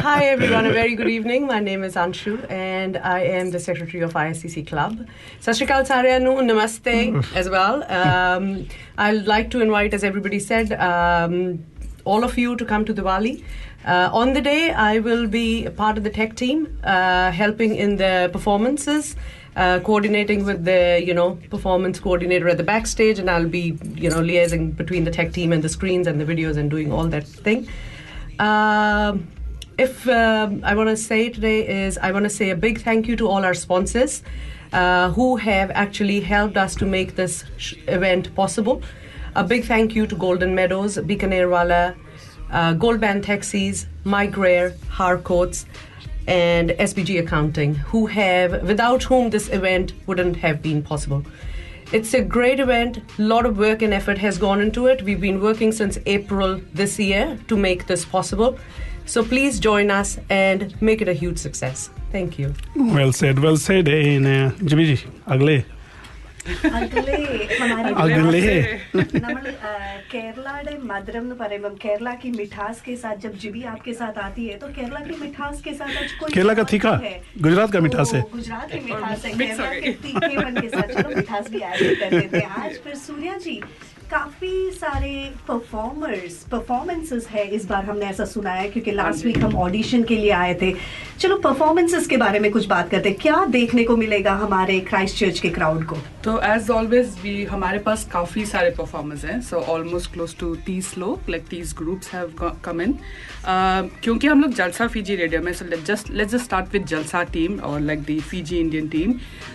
Hi everyone, a very good evening. My name is Anshu and I am the secretary of ISCC Club. Sashikal Saryanu, namaste as well. Um, I'd like to invite, as everybody said, um, all of you to come to Diwali. Uh, on the day, I will be a part of the tech team, uh, helping in the performances. uh, coordinating with the you know performance coordinator at the backstage, and I'll be you know liaising between the tech team and the screens and the videos and doing all that thing. Um, if um, I want to say today is I want to say a big thank you to all our sponsors uh, who have actually helped us to make this sh- event possible. A big thank you to Golden Meadows, Bikanerwala, uh, Gold Band Taxis, Mike Rare, Harcourts, and SBG Accounting, who have, without whom this event wouldn't have been possible. It's a great event. A lot of work and effort has gone into it. We've been working since April this year to make this possible. So please join us and make it a huge success. Thank you. Well said, well said. In uh, Jimmy ji, अगले അകലെ हमारे अगले നമ്മൾ കേരളയുടെ മധുരം എന്ന് പറയുമ്പം കേരള की मिठास के साथ जब जिबी आपके साथ आती है तो केरला की मिठास के साथ आज कोई केरला का तीखा है गुजरात का मिठास है ओ, गुजरात की मिठास है केरला के तीखेपन के साथ चलो मिठास भी ऐड कर देते हैं आज फिर सूर्या जी काफ़ी सारे परफॉर्मर्स परफॉर्मेंसेस है इस बार हमने ऐसा सुना है क्योंकि लास्ट वीक हम ऑडिशन के लिए आए थे। चलो परफॉर्मेंसेस के बारे में कुछ बात करते हैं। क्या देखने को मिलेगा हमारे क्राइस्ट चर्च के क्राउड को? तो एज ऑलवेज भी हमारे पास काफ़ी सारे परफॉर्मर्स हैं सो ऑलमोस्ट क्लोज टू तीस लोग लाइक तीस ग्रुप्स हैव कम इन क्योंकि हम लोग जलसा फीजी रेडियो में so just let's just start with Jalsa team और like the Fiji Indian team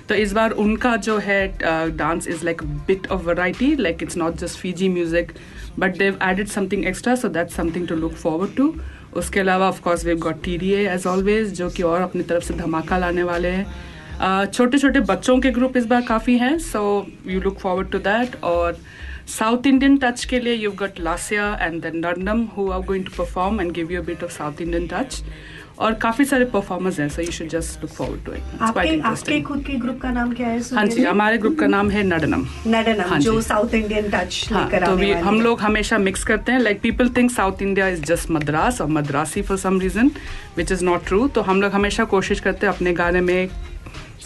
तो इस बार उनका जो है dance is like bit of variety like it's not just Fiji music but they added something extra so that's something to look forward to उसके अलावा of course we got T D as always जो कि और अपनी तरफ़ से धमाका लाने वाले हैं। छोटे छोटे बच्चों के ग्रुप इस बार काफ़ी हैं so you look forward to that और साउथ इंडियन टच के लिए यू गट लासिया and then नर्नम who are going to perform and give you bit of South Indian touch और काफ़ी सारे परफॉर्मर्स हैं so you should just look forward to it आपके आपके खुद के ग्रुप का नाम क्या है हाँ जी हमारे ग्रुप का नाम है नडनम। नडनम हाँ जो। साउथ इंडियन टच हाँ, लेकर तो भी हम लोग हमेशा मिक्स करते हैं। Like people think South India is just Madras और Madrasi for some reason which is not true तो हम लोग हमेशा कोशिश करते हैं अपने गाने में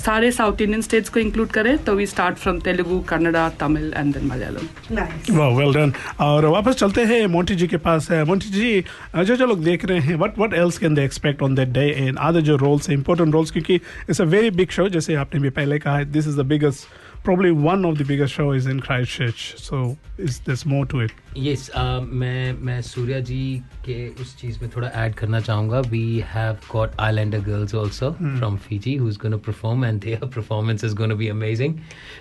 सारे साउथ इंडियन स्टेट्स को इंक्लूड करें तो we start from Telugu Kannada Tamil and then Malayalam. वाह वेल डन और वापस चलते हैं मोंटी जी के पास है। मोंटी जी जो जो लोग देख रहे हैं what what else can they expect on that day and आधे जो रोल्स हैं इंपॉर्टेंट रोल्स क्योंकि it's a very big show जैसे आपने भी पहले कहा this is the biggest probably one of the biggest shows in Christchurch so is there's more to it yes मैं मैं सूर्या जी के उस चीज़ में थोड़ा ऐड करना चाहूँगा we have got islander girls also Hmm. From Fiji who is gonna perform and there performance is gonna be amazing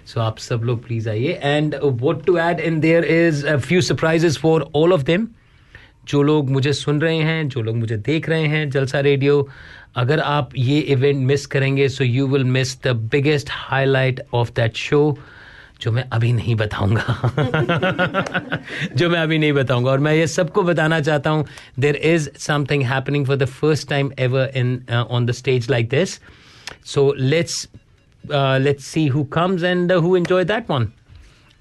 so आप सब लोग प्लीज आइए and what to add in there is a few surprises for all of them जो लोग मुझे सुन रहे हैं जो लोग मुझे देख रहे हैं जलसा रेडियो अगर आप ये इवेंट मिस करेंगे so you will miss the biggest highlight of that show जो मैं अभी नहीं बताऊँगा। जो मैं अभी नहीं बताऊँगा। और मैं ये सबको बताना चाहता हूँ there is something happening for the first time ever in on the stage like this so let's let's see who comes and who enjoy that one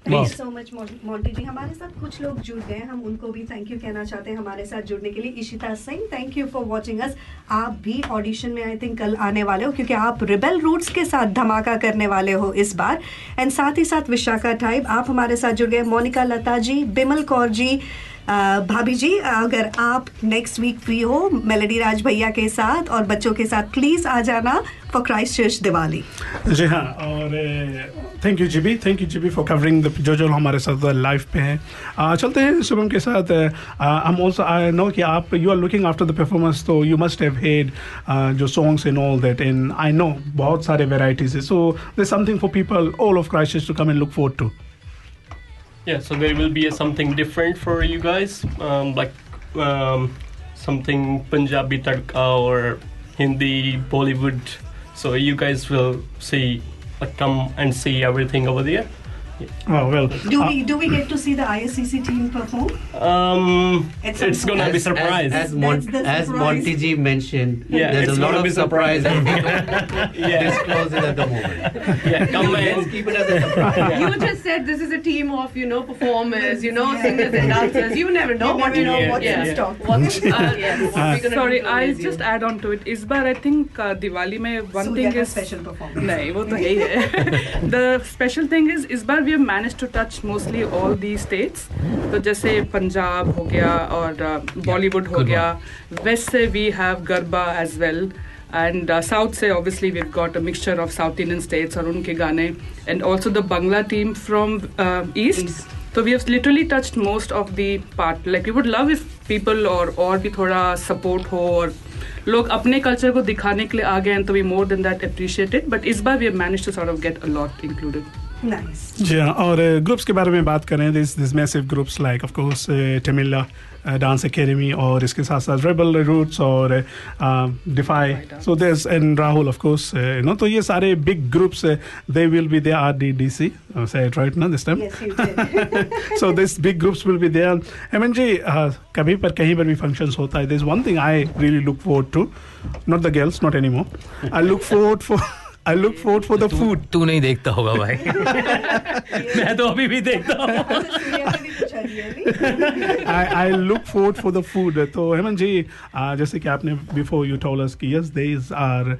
thank you so much Monty ji हमारे साथ कुछ लोग जुड़ गए हैं। हम उनको भी थैंक यू कहना चाहते हैं हमारे साथ जुड़ने के लिए। Ishita Singh thank you for watching us आप भी ऑडिशन में आई थिंक कल आने वाले हो क्योंकि आप रिबेल रूट्स के साथ धमाका करने वाले हो इस बार। एंड साथ ही साथ विशाखा टाइप आप हमारे साथ जुड़ गए। मोनिका लता जी बिमल कौर जी भाभी जी अगर आप नेक्स्ट वीक फ्री हो मेलेडी राज भैया के साथ और बच्चों के साथ प्लीज़ आ जाना फॉर क्राइस्ट चर्च दिवाली जी हाँ और thank you GB thank you GB for covering जो जो हमारे साथ लाइफ पे हैं। आ, चलते हैं शुभम के साथ। हम ऑल्सो आई नो कि आप you are looking after the performance तो यू मस्ट हैव हेड जो songs in all that in I know बहुत सारे वेराइटीज है। So there something for people all of crisis to come and look for to Yeah, so there will be a, something different for you guys, um, like um, something Punjabi tadka or Hindi, Bollywood. So you guys will see, like, come and see everything over there. Oh well. Do we do we get to see the ISCC team perform? Um, At it's some gonna point. be surprise. As, as, Mon- That's the as surprise. Monty G mentioned, Yeah, there's it's a lot gonna of be surprise. surprise and we don't Yeah. disclose it at the moment. Yeah, come Let's in. keep it as a surprise. You just said this is a team of, you know, performers, you know, singers and dancers. You never know You what never you know yeah. what's in yeah. stock. What's in stock, yes. What we're gonna sorry do to I amaze you. Just add on to it इस बार I think Diwali में one Surya thing का is special performance. नहीं वो तो है ही है the special thing is इस बार we have manage to touch mostly all the states तो जैसे पंजाब हो गया और बॉलीवुड हो गया। वेस्ट से we have garba as well and south से obviously we got a mixture of South Indian states और उनके गाने। And also the Bangla team from east तो we have literally touched most of the part like we would love if people और और भी थोड़ा support हो और लोग अपने कल्चर को दिखाने के लिए आ गए हैं तो we more than that appreciated but इस बार we have manage to sort of get a lot included Nice. जी हाँ और ग्रुप्स के बारे में बात करें this this massive groups like of course टेमिला dance academy और इसके साथ साथ रेबल रूट्स और defy so this and Rahul of course you know तो ये सारे big groups they will be there R D D C से इट राइट ना this time so this big groups will be there. Hemant ji uh, कभी पर कहीं पर भी फ़ंक्शंस होता है this one thing I really look look to not the girls not any more I look forward for I look forward for the food. तू नहीं देखता होगा भाई। मैं तो अभी भी देखता हूँ। I, I look forward for the food. तो हेमंत जी जैसे कि आपने बिफोर यू टोल अस कि यस देज आर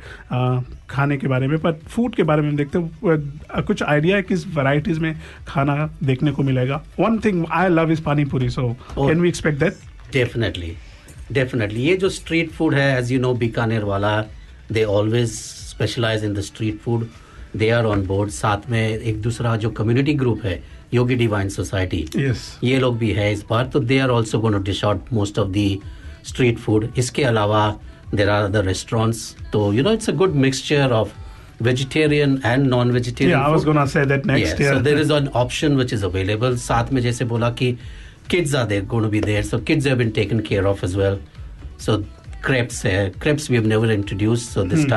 खाने के बारे में पर फ़ूड के बारे में देखते हैं कुछ आइडिया है किस वैरायटीज में खाना देखने को मिलेगा। One thing I love is pani puri so can we expect that definitely definitely ये जो स्ट्रीट फ़ूड है as you know Bikanervala they always specialize in the street food they are on board साथ में एक दूसरा जो community group है Yogi divine society yes ये लोग भी है इस बार तो they are also gonna dish out most of the street food इसके अलावा देर आर अदर रेस्टोरेंट्स तो you know it's a good mixture of vegetarian and non-vegetarian Yeah, I was food. gonna say that next, Yeah, yeah. so there is an option which is available. साथ में जैसे बोला कि kids are there going to be there, so kids have been taken care of as well. So crepes है crepes we have never introduced, so this Hmm.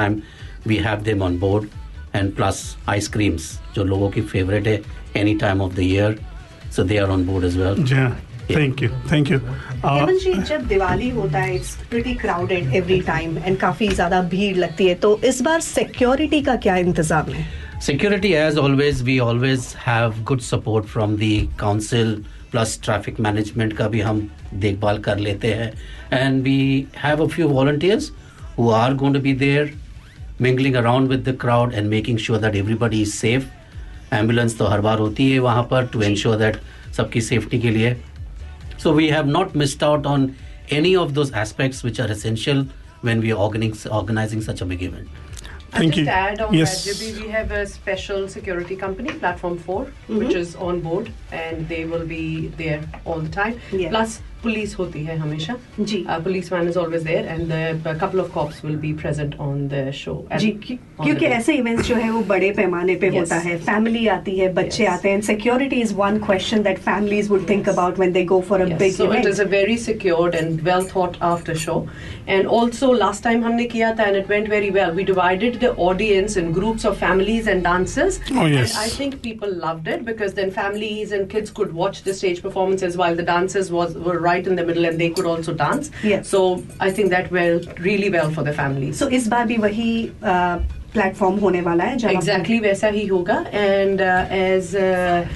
We have them on board and plus ice creams जो लोगों की favourite है any time of the year so they are on board as well thank you thank you जब दिवाली होता है it's pretty crowded every time and काफ़ी ज़्यादा भीड़ लगती है तो इस बार सिक्योरिटी का क्या इंतज़ाम है? Security as always we always have good support from the council plus traffic management का भी हम देखभाल कर लेते हैं and we have a few volunteers who are gonna be there mingling around with the crowd and making sure that everybody is safe. Ambulance तो हर बार होती है वहाँ पर to ensure that सबकी safety के लिए. So we have not missed out on any of those aspects which are essential when we are organizing, organizing such a big event. I'll just add on that, Jibby, we have a special security company, Platform 4, which Mhm. is on board and they will be there all the time. Yeah. Plus, police hoti hai hamesha. Ji. Uh, policeman is always there and the, a couple of cops will be present on the show. and ji on the क्योंकि day. ऐसे events जो है वो बड़े पैमाने पे Yes. होता है फैमिली आती है बच्चे आते हैं security is one question that families would think about when they go for a Yes, big so it is a very secured and well thought after show. And also last time हमने किया था and it went very well. We divided the audience in groups of families and dancers. Oh, yes. And I think people loved it because then families and kids could watch the stage performances while the dancers was were right in the middle and they could also dance. Yeah. So I think that went really well for the family. So is Barbie wahi uh, platform hone wala hai? Exactly waisa hi hoga and uh, as uh,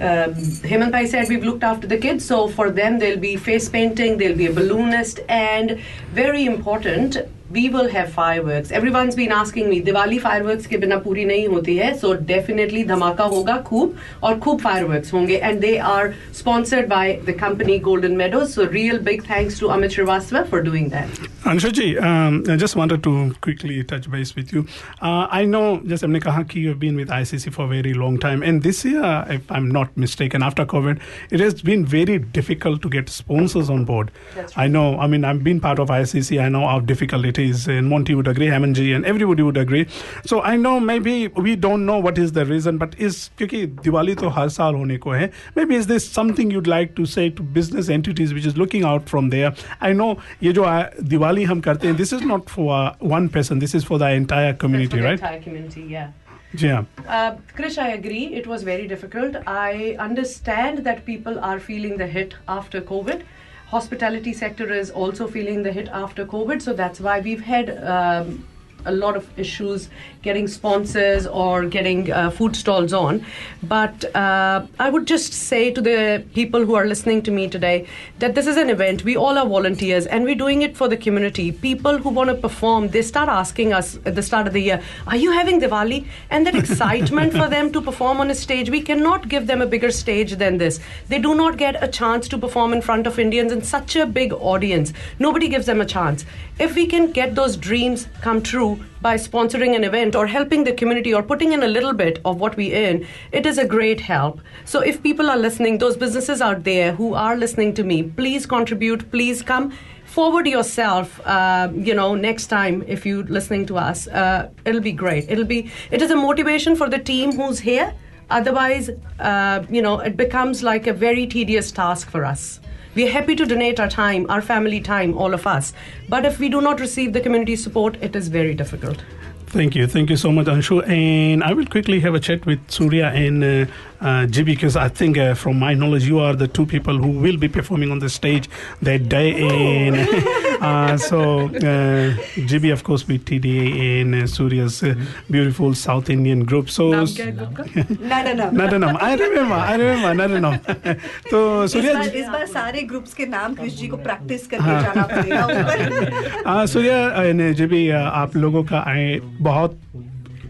um, Hemant Pai said we've looked after the kids, so for them there'll be face painting, there'll be a balloonist, and very important, we will have fireworks everyone's been asking me Diwali fireworks के बिना पूरी नहीं होती है so definitely धमाका होगा खूब और खूब fireworks होंगे and they are sponsored by the company Golden Meadows so real big thanks to Amit Srivastava for doing that Anshuji, um, I just wanted to quickly touch base with you. Uh, I know, just हमने कहा कि you've been with ICC for a very long time, and this year, if I'm not mistaken, after COVID, it has been very difficult to get sponsors on board. I know. I mean, I've been part of ICC. I know how difficult it is, and Monty would agree, Hammond ji, and everybody would agree. So I know maybe we don't know what is the reason, but is क्योंकि दिवाली तो हर साल होने को है. Maybe is this something you'd like to say to business entities which is looking out from there? I know ये जो आ- दिवाली हम करते हैं this is not for uh, one person this is for the entire community for the right entire community yeah जी हाँ Uh, Krish, I agree. It was very difficult. I understand that people are feeling the hit after COVID. Hospitality sector is also feeling the hit after COVID. So that's why we've had um, a lot of issues getting sponsors or getting uh, food stalls on. But uh, I would just say to the people who are listening to me today that this is an event. We all are volunteers and we're doing it for the community. People who want to perform, they start asking us at the start of the year, Are you having Diwali? And that excitement for them to perform on a stage, we cannot give them a bigger stage than this. They do not get a chance to perform in front of Indians in such a big audience. Nobody gives them a chance. If we can get those dreams come true by sponsoring an event or helping the community or putting in a little bit of what we earn, it is a great help. So if people are listening, those businesses out there who are listening to me, please contribute, please come. Forward yourself uh, you know next time if you're listening to us. Uh, it'll be great. It'll be it is a motivation for the team who's here. Otherwise uh, you know it becomes like a very tedious task for us we are happy to donate our time our family time all of us but if we do not receive the community support it is very difficult Thank you. Thank you so much, Anshu. And I will quickly have a chat with Surya and uh, uh, GB because I think, uh, from my knowledge, you are the two people who will be performing on the stage that day. And uh, so, uh, GB, of course, with TDA and uh, Surya's uh, beautiful South Indian group. So, Nadanam. Nadanam. I remember. I remember. Nadanam. तो इस सूर्या बार इस बार सारे groups के नाम कृष्ण जी को practice करके हाँ। जाना पड़ेगा ऊपर हाँ सूर्या ने जी भी आ, आप लोगों का आए बहुत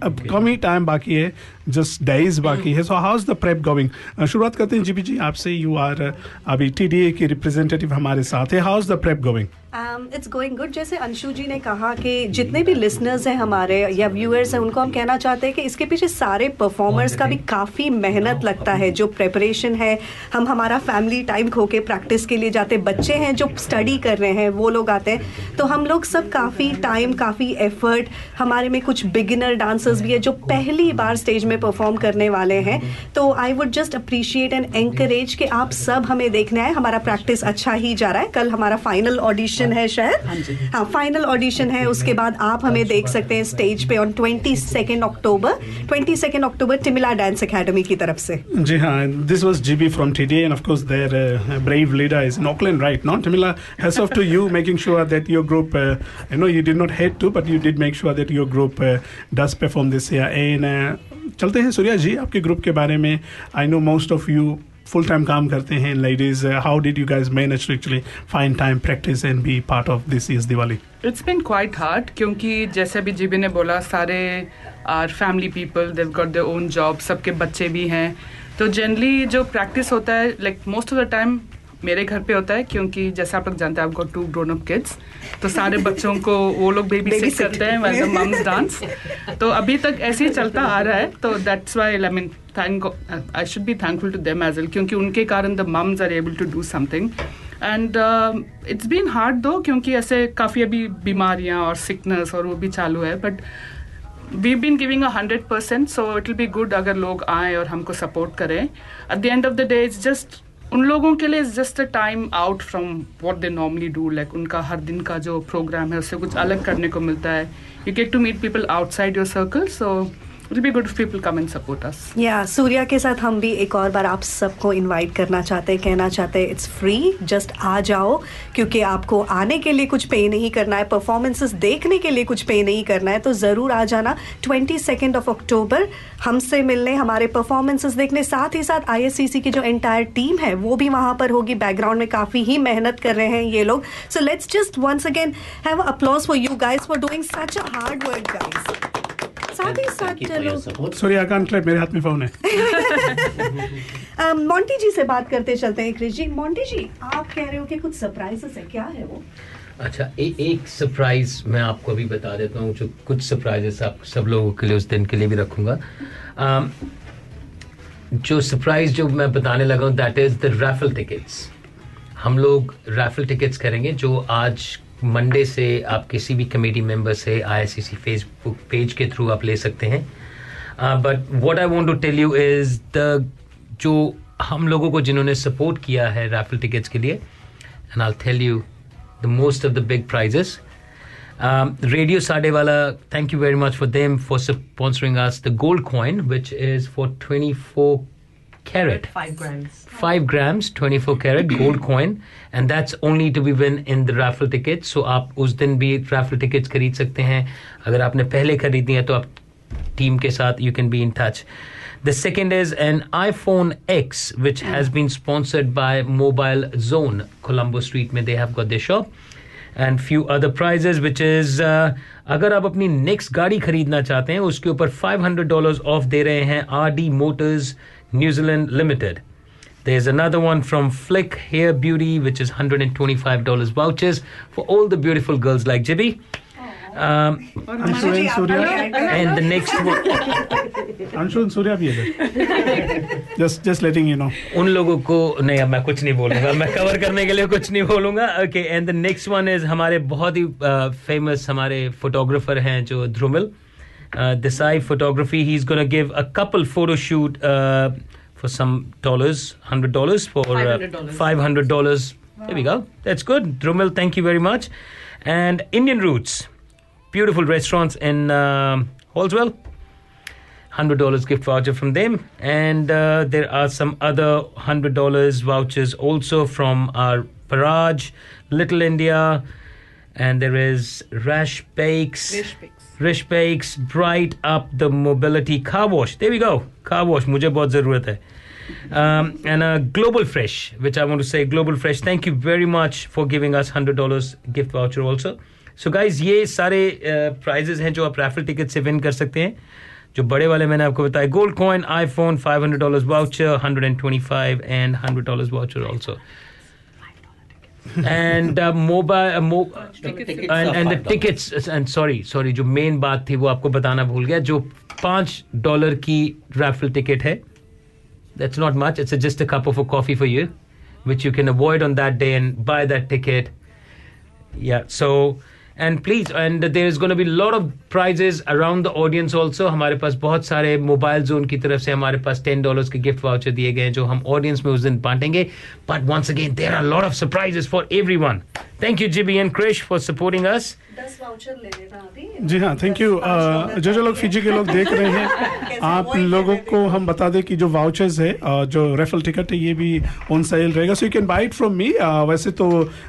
अब कम ही टाइम बाकी है जस्ट डेज़ बाकी है. So how is the prep going शुरुआत करते हैं जीपी जी आपसे यू आर अभी टी डी ए की रिप्रेजेंटेटिव हमारे साथ है. How is the prep going it's going good जैसे अंशु जी ने कहा कि जितने भी लिसनर्स हैं हमारे या व्यूअर्स हैं उनको हम कहना चाहते हैं कि इसके पीछे सारे परफॉर्मर्स का भी काफ़ी मेहनत लगता है जो प्रेपरेशन है। हम हमारा फैमिली टाइम खो के प्रैक्टिस के लिए जाते हैं। बच्चे हैं जो स्टडी कर रहे हैं वो लोग आते हैं। तो हम लोग सब काफ़ी टाइम काफ़ी एफर्ट हमारे में कुछ बिगिनर डांसर्स भी है जो पहली बार स्टेज में परफॉर्म करने वाले हैं। तो I would just appreciate and encourage कि आप सब हमें देखने आए हमारा प्रैक्टिस अच्छा ही जा रहा है। कल हमारा फाइनल ऑडिशन ऑडिशन है शहर हाँ फाइनल हाँ, ऑडिशन है उसके बाद आप हमें देख सकते हैं स्टेज पे on twenty second October twenty second October Timila dance academy की तरफ़ से। जी हाँ this was G B from TD and of course there brave leader is नॉकलैंड right not Timila to you making sure that your group you know you did not had to but you did make sure that your group does perform this and चलते हैं सूर्या जी आपके group के बारे में। I know most of you full time काम करते हैं ladies how did you guys manage to actually find time practice and be part of this is Diwali it's been quite hard क्योंकि जैसे अभी जीबी ने बोला, सारे are family people they've got their own job सबके बच्चे भी हैं। तो जनरली जो प्रैक्टिस होता है like most of the time मेरे घर पे होता है क्योंकि जैसे आप लोग जानते हैं आपको टू ग्रोन अप किड्स तो सारे बच्चों को वो लोग बेबी सिट करते हैं मम्स डांस तो अभी तक ऐसे ही चलता आ रहा है तो that's why I mean thank I should be thankful to them as well क्योंकि उनके कारण the mums are able to do something and it's been hard though क्योंकि ऐसे काफ़ी अभी बीमारियाँ और सिकनेस और वो भी चालू है but we been giving a hundred percent so it will be good अगर लोग आए और हमको सपोर्ट करें. At the end of the day is just उन लोगों के लिए just a time out from what they normally do like उनका हर दिन का जो प्रोग्राम है, उससे कुछ अलग करने को मिलता है। You get to meet people outside your circle so या सूर्या के साथ हम भी एक और बार आप सबको इनवाइट करना चाहते हैं कहना चाहते हैं इट्स फ्री जस्ट आ जाओ क्योंकि आपको आने के लिए कुछ पे नहीं करना है परफॉर्मेंसेस देखने के लिए कुछ पे नहीं करना है तो ज़रूर आ जाना ट्वेंटी सेकेंड ऑफ़ अक्टूबर हमसे मिलने हमारे परफॉर्मेंसेस देखने साथ ही साथ ISCC की जो एंटायर टीम है वो भी वहाँ पर होगी बैकग्राउंड में काफ़ी ही मेहनत कर रहे हैं ये लोग so let's just once again have applause for you guys for doing such a hard work guys साथ ही साथ चलो। मेरे हाथ में फ़ोन है। मोंटी जी से बात करते चलते हैं क्रिश जी। मोंटी जी आप कह रहे हो कि कुछ सरप्राइजेस है? क्या है वो? अच्छा ए, एक सरप्राइज़ मैं आपको अभी बता देता हूँ जो कुछ सरप्राइजेस आप सब लोगों के लिए उस दिन के लिए भी रखूँगा। अम, जो सरप्राइज़ जो मैं बताने लगा हूँ that is the raffle tickets हम लोग रैफल टिकट्स करेंगे जो आज मंडे से आप किसी भी कमेटी मेंबर से आईसीसी फेसबुक पेज के थ्रू आप ले सकते हैं। But what I want to tell you is the जो हम लोगों को जिन्होंने सपोर्ट किया है राफेल टिकट्स के लिए and I tell you the most of the big prizes radio साडे वाला thank you very much for them for sponsoring आज the gold coin which is for twenty four carat. Five grams. 5 grams 24 carat gold coin and that's only to be win in the raffle ticket so आप उस दिन भी raffle tickets खरीद सकते हैं अगर आपने पहले खरीदी है तो आप टीम के साथ you can be in touch the second is an iPhone X which has been sponsored by Mobile Zone Colombo Street में they have got their shop and few other prizes which is uh, अगर आप अपनी next गाड़ी खरीदना चाहते हैं उसके ऊपर 500 डॉलर्स ऑफ़ दे रहे हैं R D motors New Zealand limited There's another one from Flick Hair Beauty, which is $125 vouchers for all the beautiful girls like Jibby. Um, Anshu and Surya and the next one. Anshu and Surya भी है just just letting you know उन लोगों को नहीं अब मैं कुछ नहीं बोलूंगा मैं कवर करने के लिए कुछ नहीं बोलूंगा okay and the next one is हमारे बहुत ही फेमस हमारे फोटोग्राफर हैं जो Dhrumil uh, Desai Photography. He's going to give a couple photo shoot uh, for some dollars, hundred dollars for uh, five hundred dollars. Wow. There we go. That's good. Drumil, thank you very much. And Indian Roots, beautiful restaurants in uh, Hundred dollars gift voucher from them, and uh, there are some other hundred dollars vouchers also from our Paraj, Little India, and there is Rash Bakes. Rash Bakes. Rish bakes bright up the mobility car wash they we go car wash मुझे बहुत ज़रूरत है। And global fresh which I want say global fresh thank you very much for giving us hundred dollar gift voucher also so guys ये सारे prizes हैं जो आप raffle ticket से विन कर सकते हैं। जो बड़े वाले मैंने आपको बताया gold coin iPhone five hundred dollar voucher hundred and twenty five and hundred dollar voucher also uh, are and the $5. tickets and sorry sorry जो मेन बात थी वो आपको बताना भूल गया जो पाँच डॉलर की raffle ticket है that's not much it's a, just a cup of a coffee for you which you can avoid on that day and buy that ticket yeah so and please and there is going to be a lot of prizes around the audience also हमारे पास बहुत सारे mobile zone की तरफ से हमारे पास ten dollars के gift voucher दिए गए हैं जो हम ऑडियंस में उस दिन बांटेंगे but once again there are lot of surprises for everyone Thank you GB and Krish for supporting us दस वाउचर ले लेना अभी। जी हाँ थैंक यू जो जो लोग फिजी के लोग देख रहे हैं आप लोगों को हम बता दें कि जो वाउचर्स है uh, जो रेफल टिकट है ये भी ऑन सेल रहेगा। So you can buy it from me वैसे तो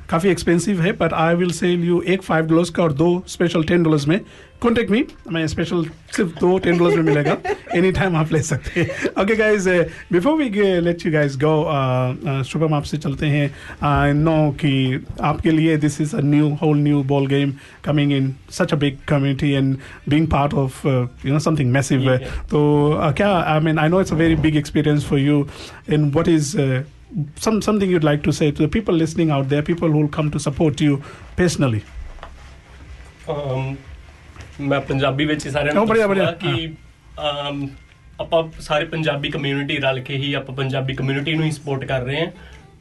काफ़ी एक्सपेंसिव है but I will sell you एक फाइव डॉलर्स का और दो स्पेशल टेन डॉलर्स में। कॉन्टेक्ट मी मैं स्पेशल सिर्फ़ दो टेन रोज में मिलेगा. एनी टाइम आप ले सकते हैं. Okay guys before we let you guys go Shubham आपसे चलते हैं. आई नो कि आपके लिए this is a new whole new ball game coming in such a big community and being part of you know something massive तो क्या I mean I know it's a very big experience for you in what is something you'd like to say people listening out there people who'll come to support you personally ਮੈਂ ਪੰਜਾਬੀ ਵਿੱਚ ਹੀ ਸਾਰਿਆਂ ਨੂੰ ਬੜੀਆ, ਕਿ ਅਮ, ਆਪਾਂ ਸਾਰੇ ਪੰਜਾਬੀ ਕਮਿਊਨਿਟੀ ਰਲ ਕੇ ਹੀ ਆਪਾਂ ਪੰਜਾਬੀ ਕਮਿਊਨਿਟੀ ਨੂੰ ਹੀ ਸਪੋਰਟ ਕਰ ਰਹੇ ਹਾਂ।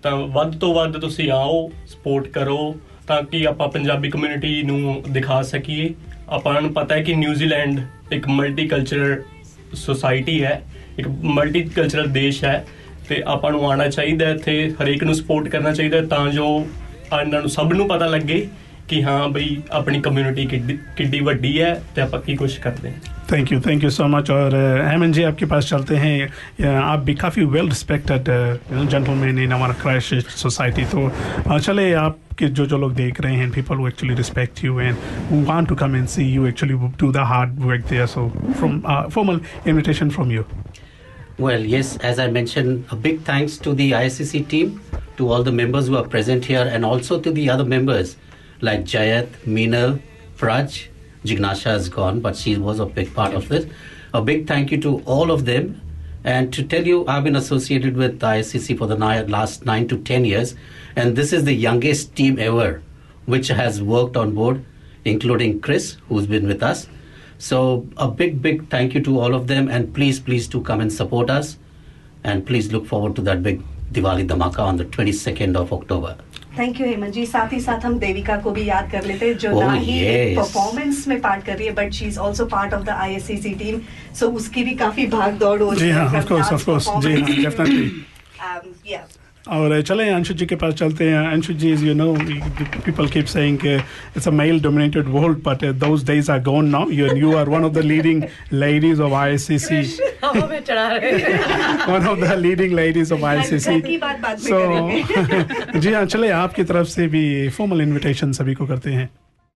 ਤਾਂ ਵੱਧ ਤੋਂ ਵੱਧ ਤੁਸੀਂ ਆਓ ਸਪੋਰਟ ਕਰੋ ਤਾਂ ਕਿ ਆਪਾਂ ਪੰਜਾਬੀ ਕਮਿਊਨਿਟੀ ਨੂੰ ਦਿਖਾ ਸਕੀਏ। ਆਪਾਂ ਨੂੰ ਪਤਾ ਹੈ ਕਿ ਨਿਊਜ਼ੀਲੈਂਡ ਇੱਕ ਮਲਟੀਕਲਚਰਲ ਸੁਸਾਇਟੀ ਹੈ ਇੱਕ ਮਲਟੀਕਲਚਰਲ ਦੇਸ਼ ਹੈ ਤੇ ਆਪਾਂ ਨੂੰ ਆਉਣਾ ਚਾਹੀਦਾ ਹੈ ਇੱਥੇ ਹਰੇਕ ਨੂੰ ਸਪੋਰਟ ਕਰਨਾ ਚਾਹੀਦਾ ਹੈ ਤਾਂ ਜੋ ਇਹਨਾਂ ਨੂੰ ਸਭ ਨੂੰ ਪਤਾ ਲੱਗੇ। ਕਿ ਹਾਂ ਬਈ ਆਪਣੀ ਕਮਿਊਨਿਟੀ ਕਿੱਡੀ ਕਿੱਡੀ ਵੱਡੀ ਹੈ ਤੇ ਆਪਾਂ ਕੀ ਕੁਝ ਕਰਦੇ ਹਾਂ thank you thank you so much और हेमन जी आपके पास चलते हैं अ, आप भी काफ़ी वेल रिस्पेक्टेड जेंटलमैन इन हमारा क्रैश सोसाइटी तो अ, चले आपके जो जो लोग देख रहे हैं people who actually respect you and want to come and see you actually do the hard work there so from formal invitation from you Well, yes, as I mentioned, a big thanks to the ISCC team, to all the members who are present here, and also to the other members like Jayat, Meenal, Praj. Jignasha is gone, but she was a big part of this. A big thank you to all of them. And to tell you, I've been associated with ISCC for the last nine to ten years, and this is the youngest team ever which has worked on board, including Chris, who's been with us. So a big, big thank you to all of them, and please, please do come and support us, and please look forward to that big Diwali Dhamaka on the 22nd of October. Thank you Hemant ji साथ ही साथ हम देविका को भी याद कर लेते हैं जो Oh, ना ही yes. परफॉर्मेंस में पार्ट कर रही है but she is also part of the ISCC team so उसकी भी काफ़ी भाग दौड़ हो रही है जी हाँ ऑफ़ कोर्स ऑफ़ कोर्स जी हाँ डेफिनेटली Um, yeah. और चले अंशु जी के पास चलते हैं। Anshu ji is you know people keep saying it's a male dominated world but those days are gone now you you are one of the leading ladies of ICC. One of the leading ladies of ICC so जी हाँ चले आपकी तरफ़ से भी formal invitation सभी को करते हैं।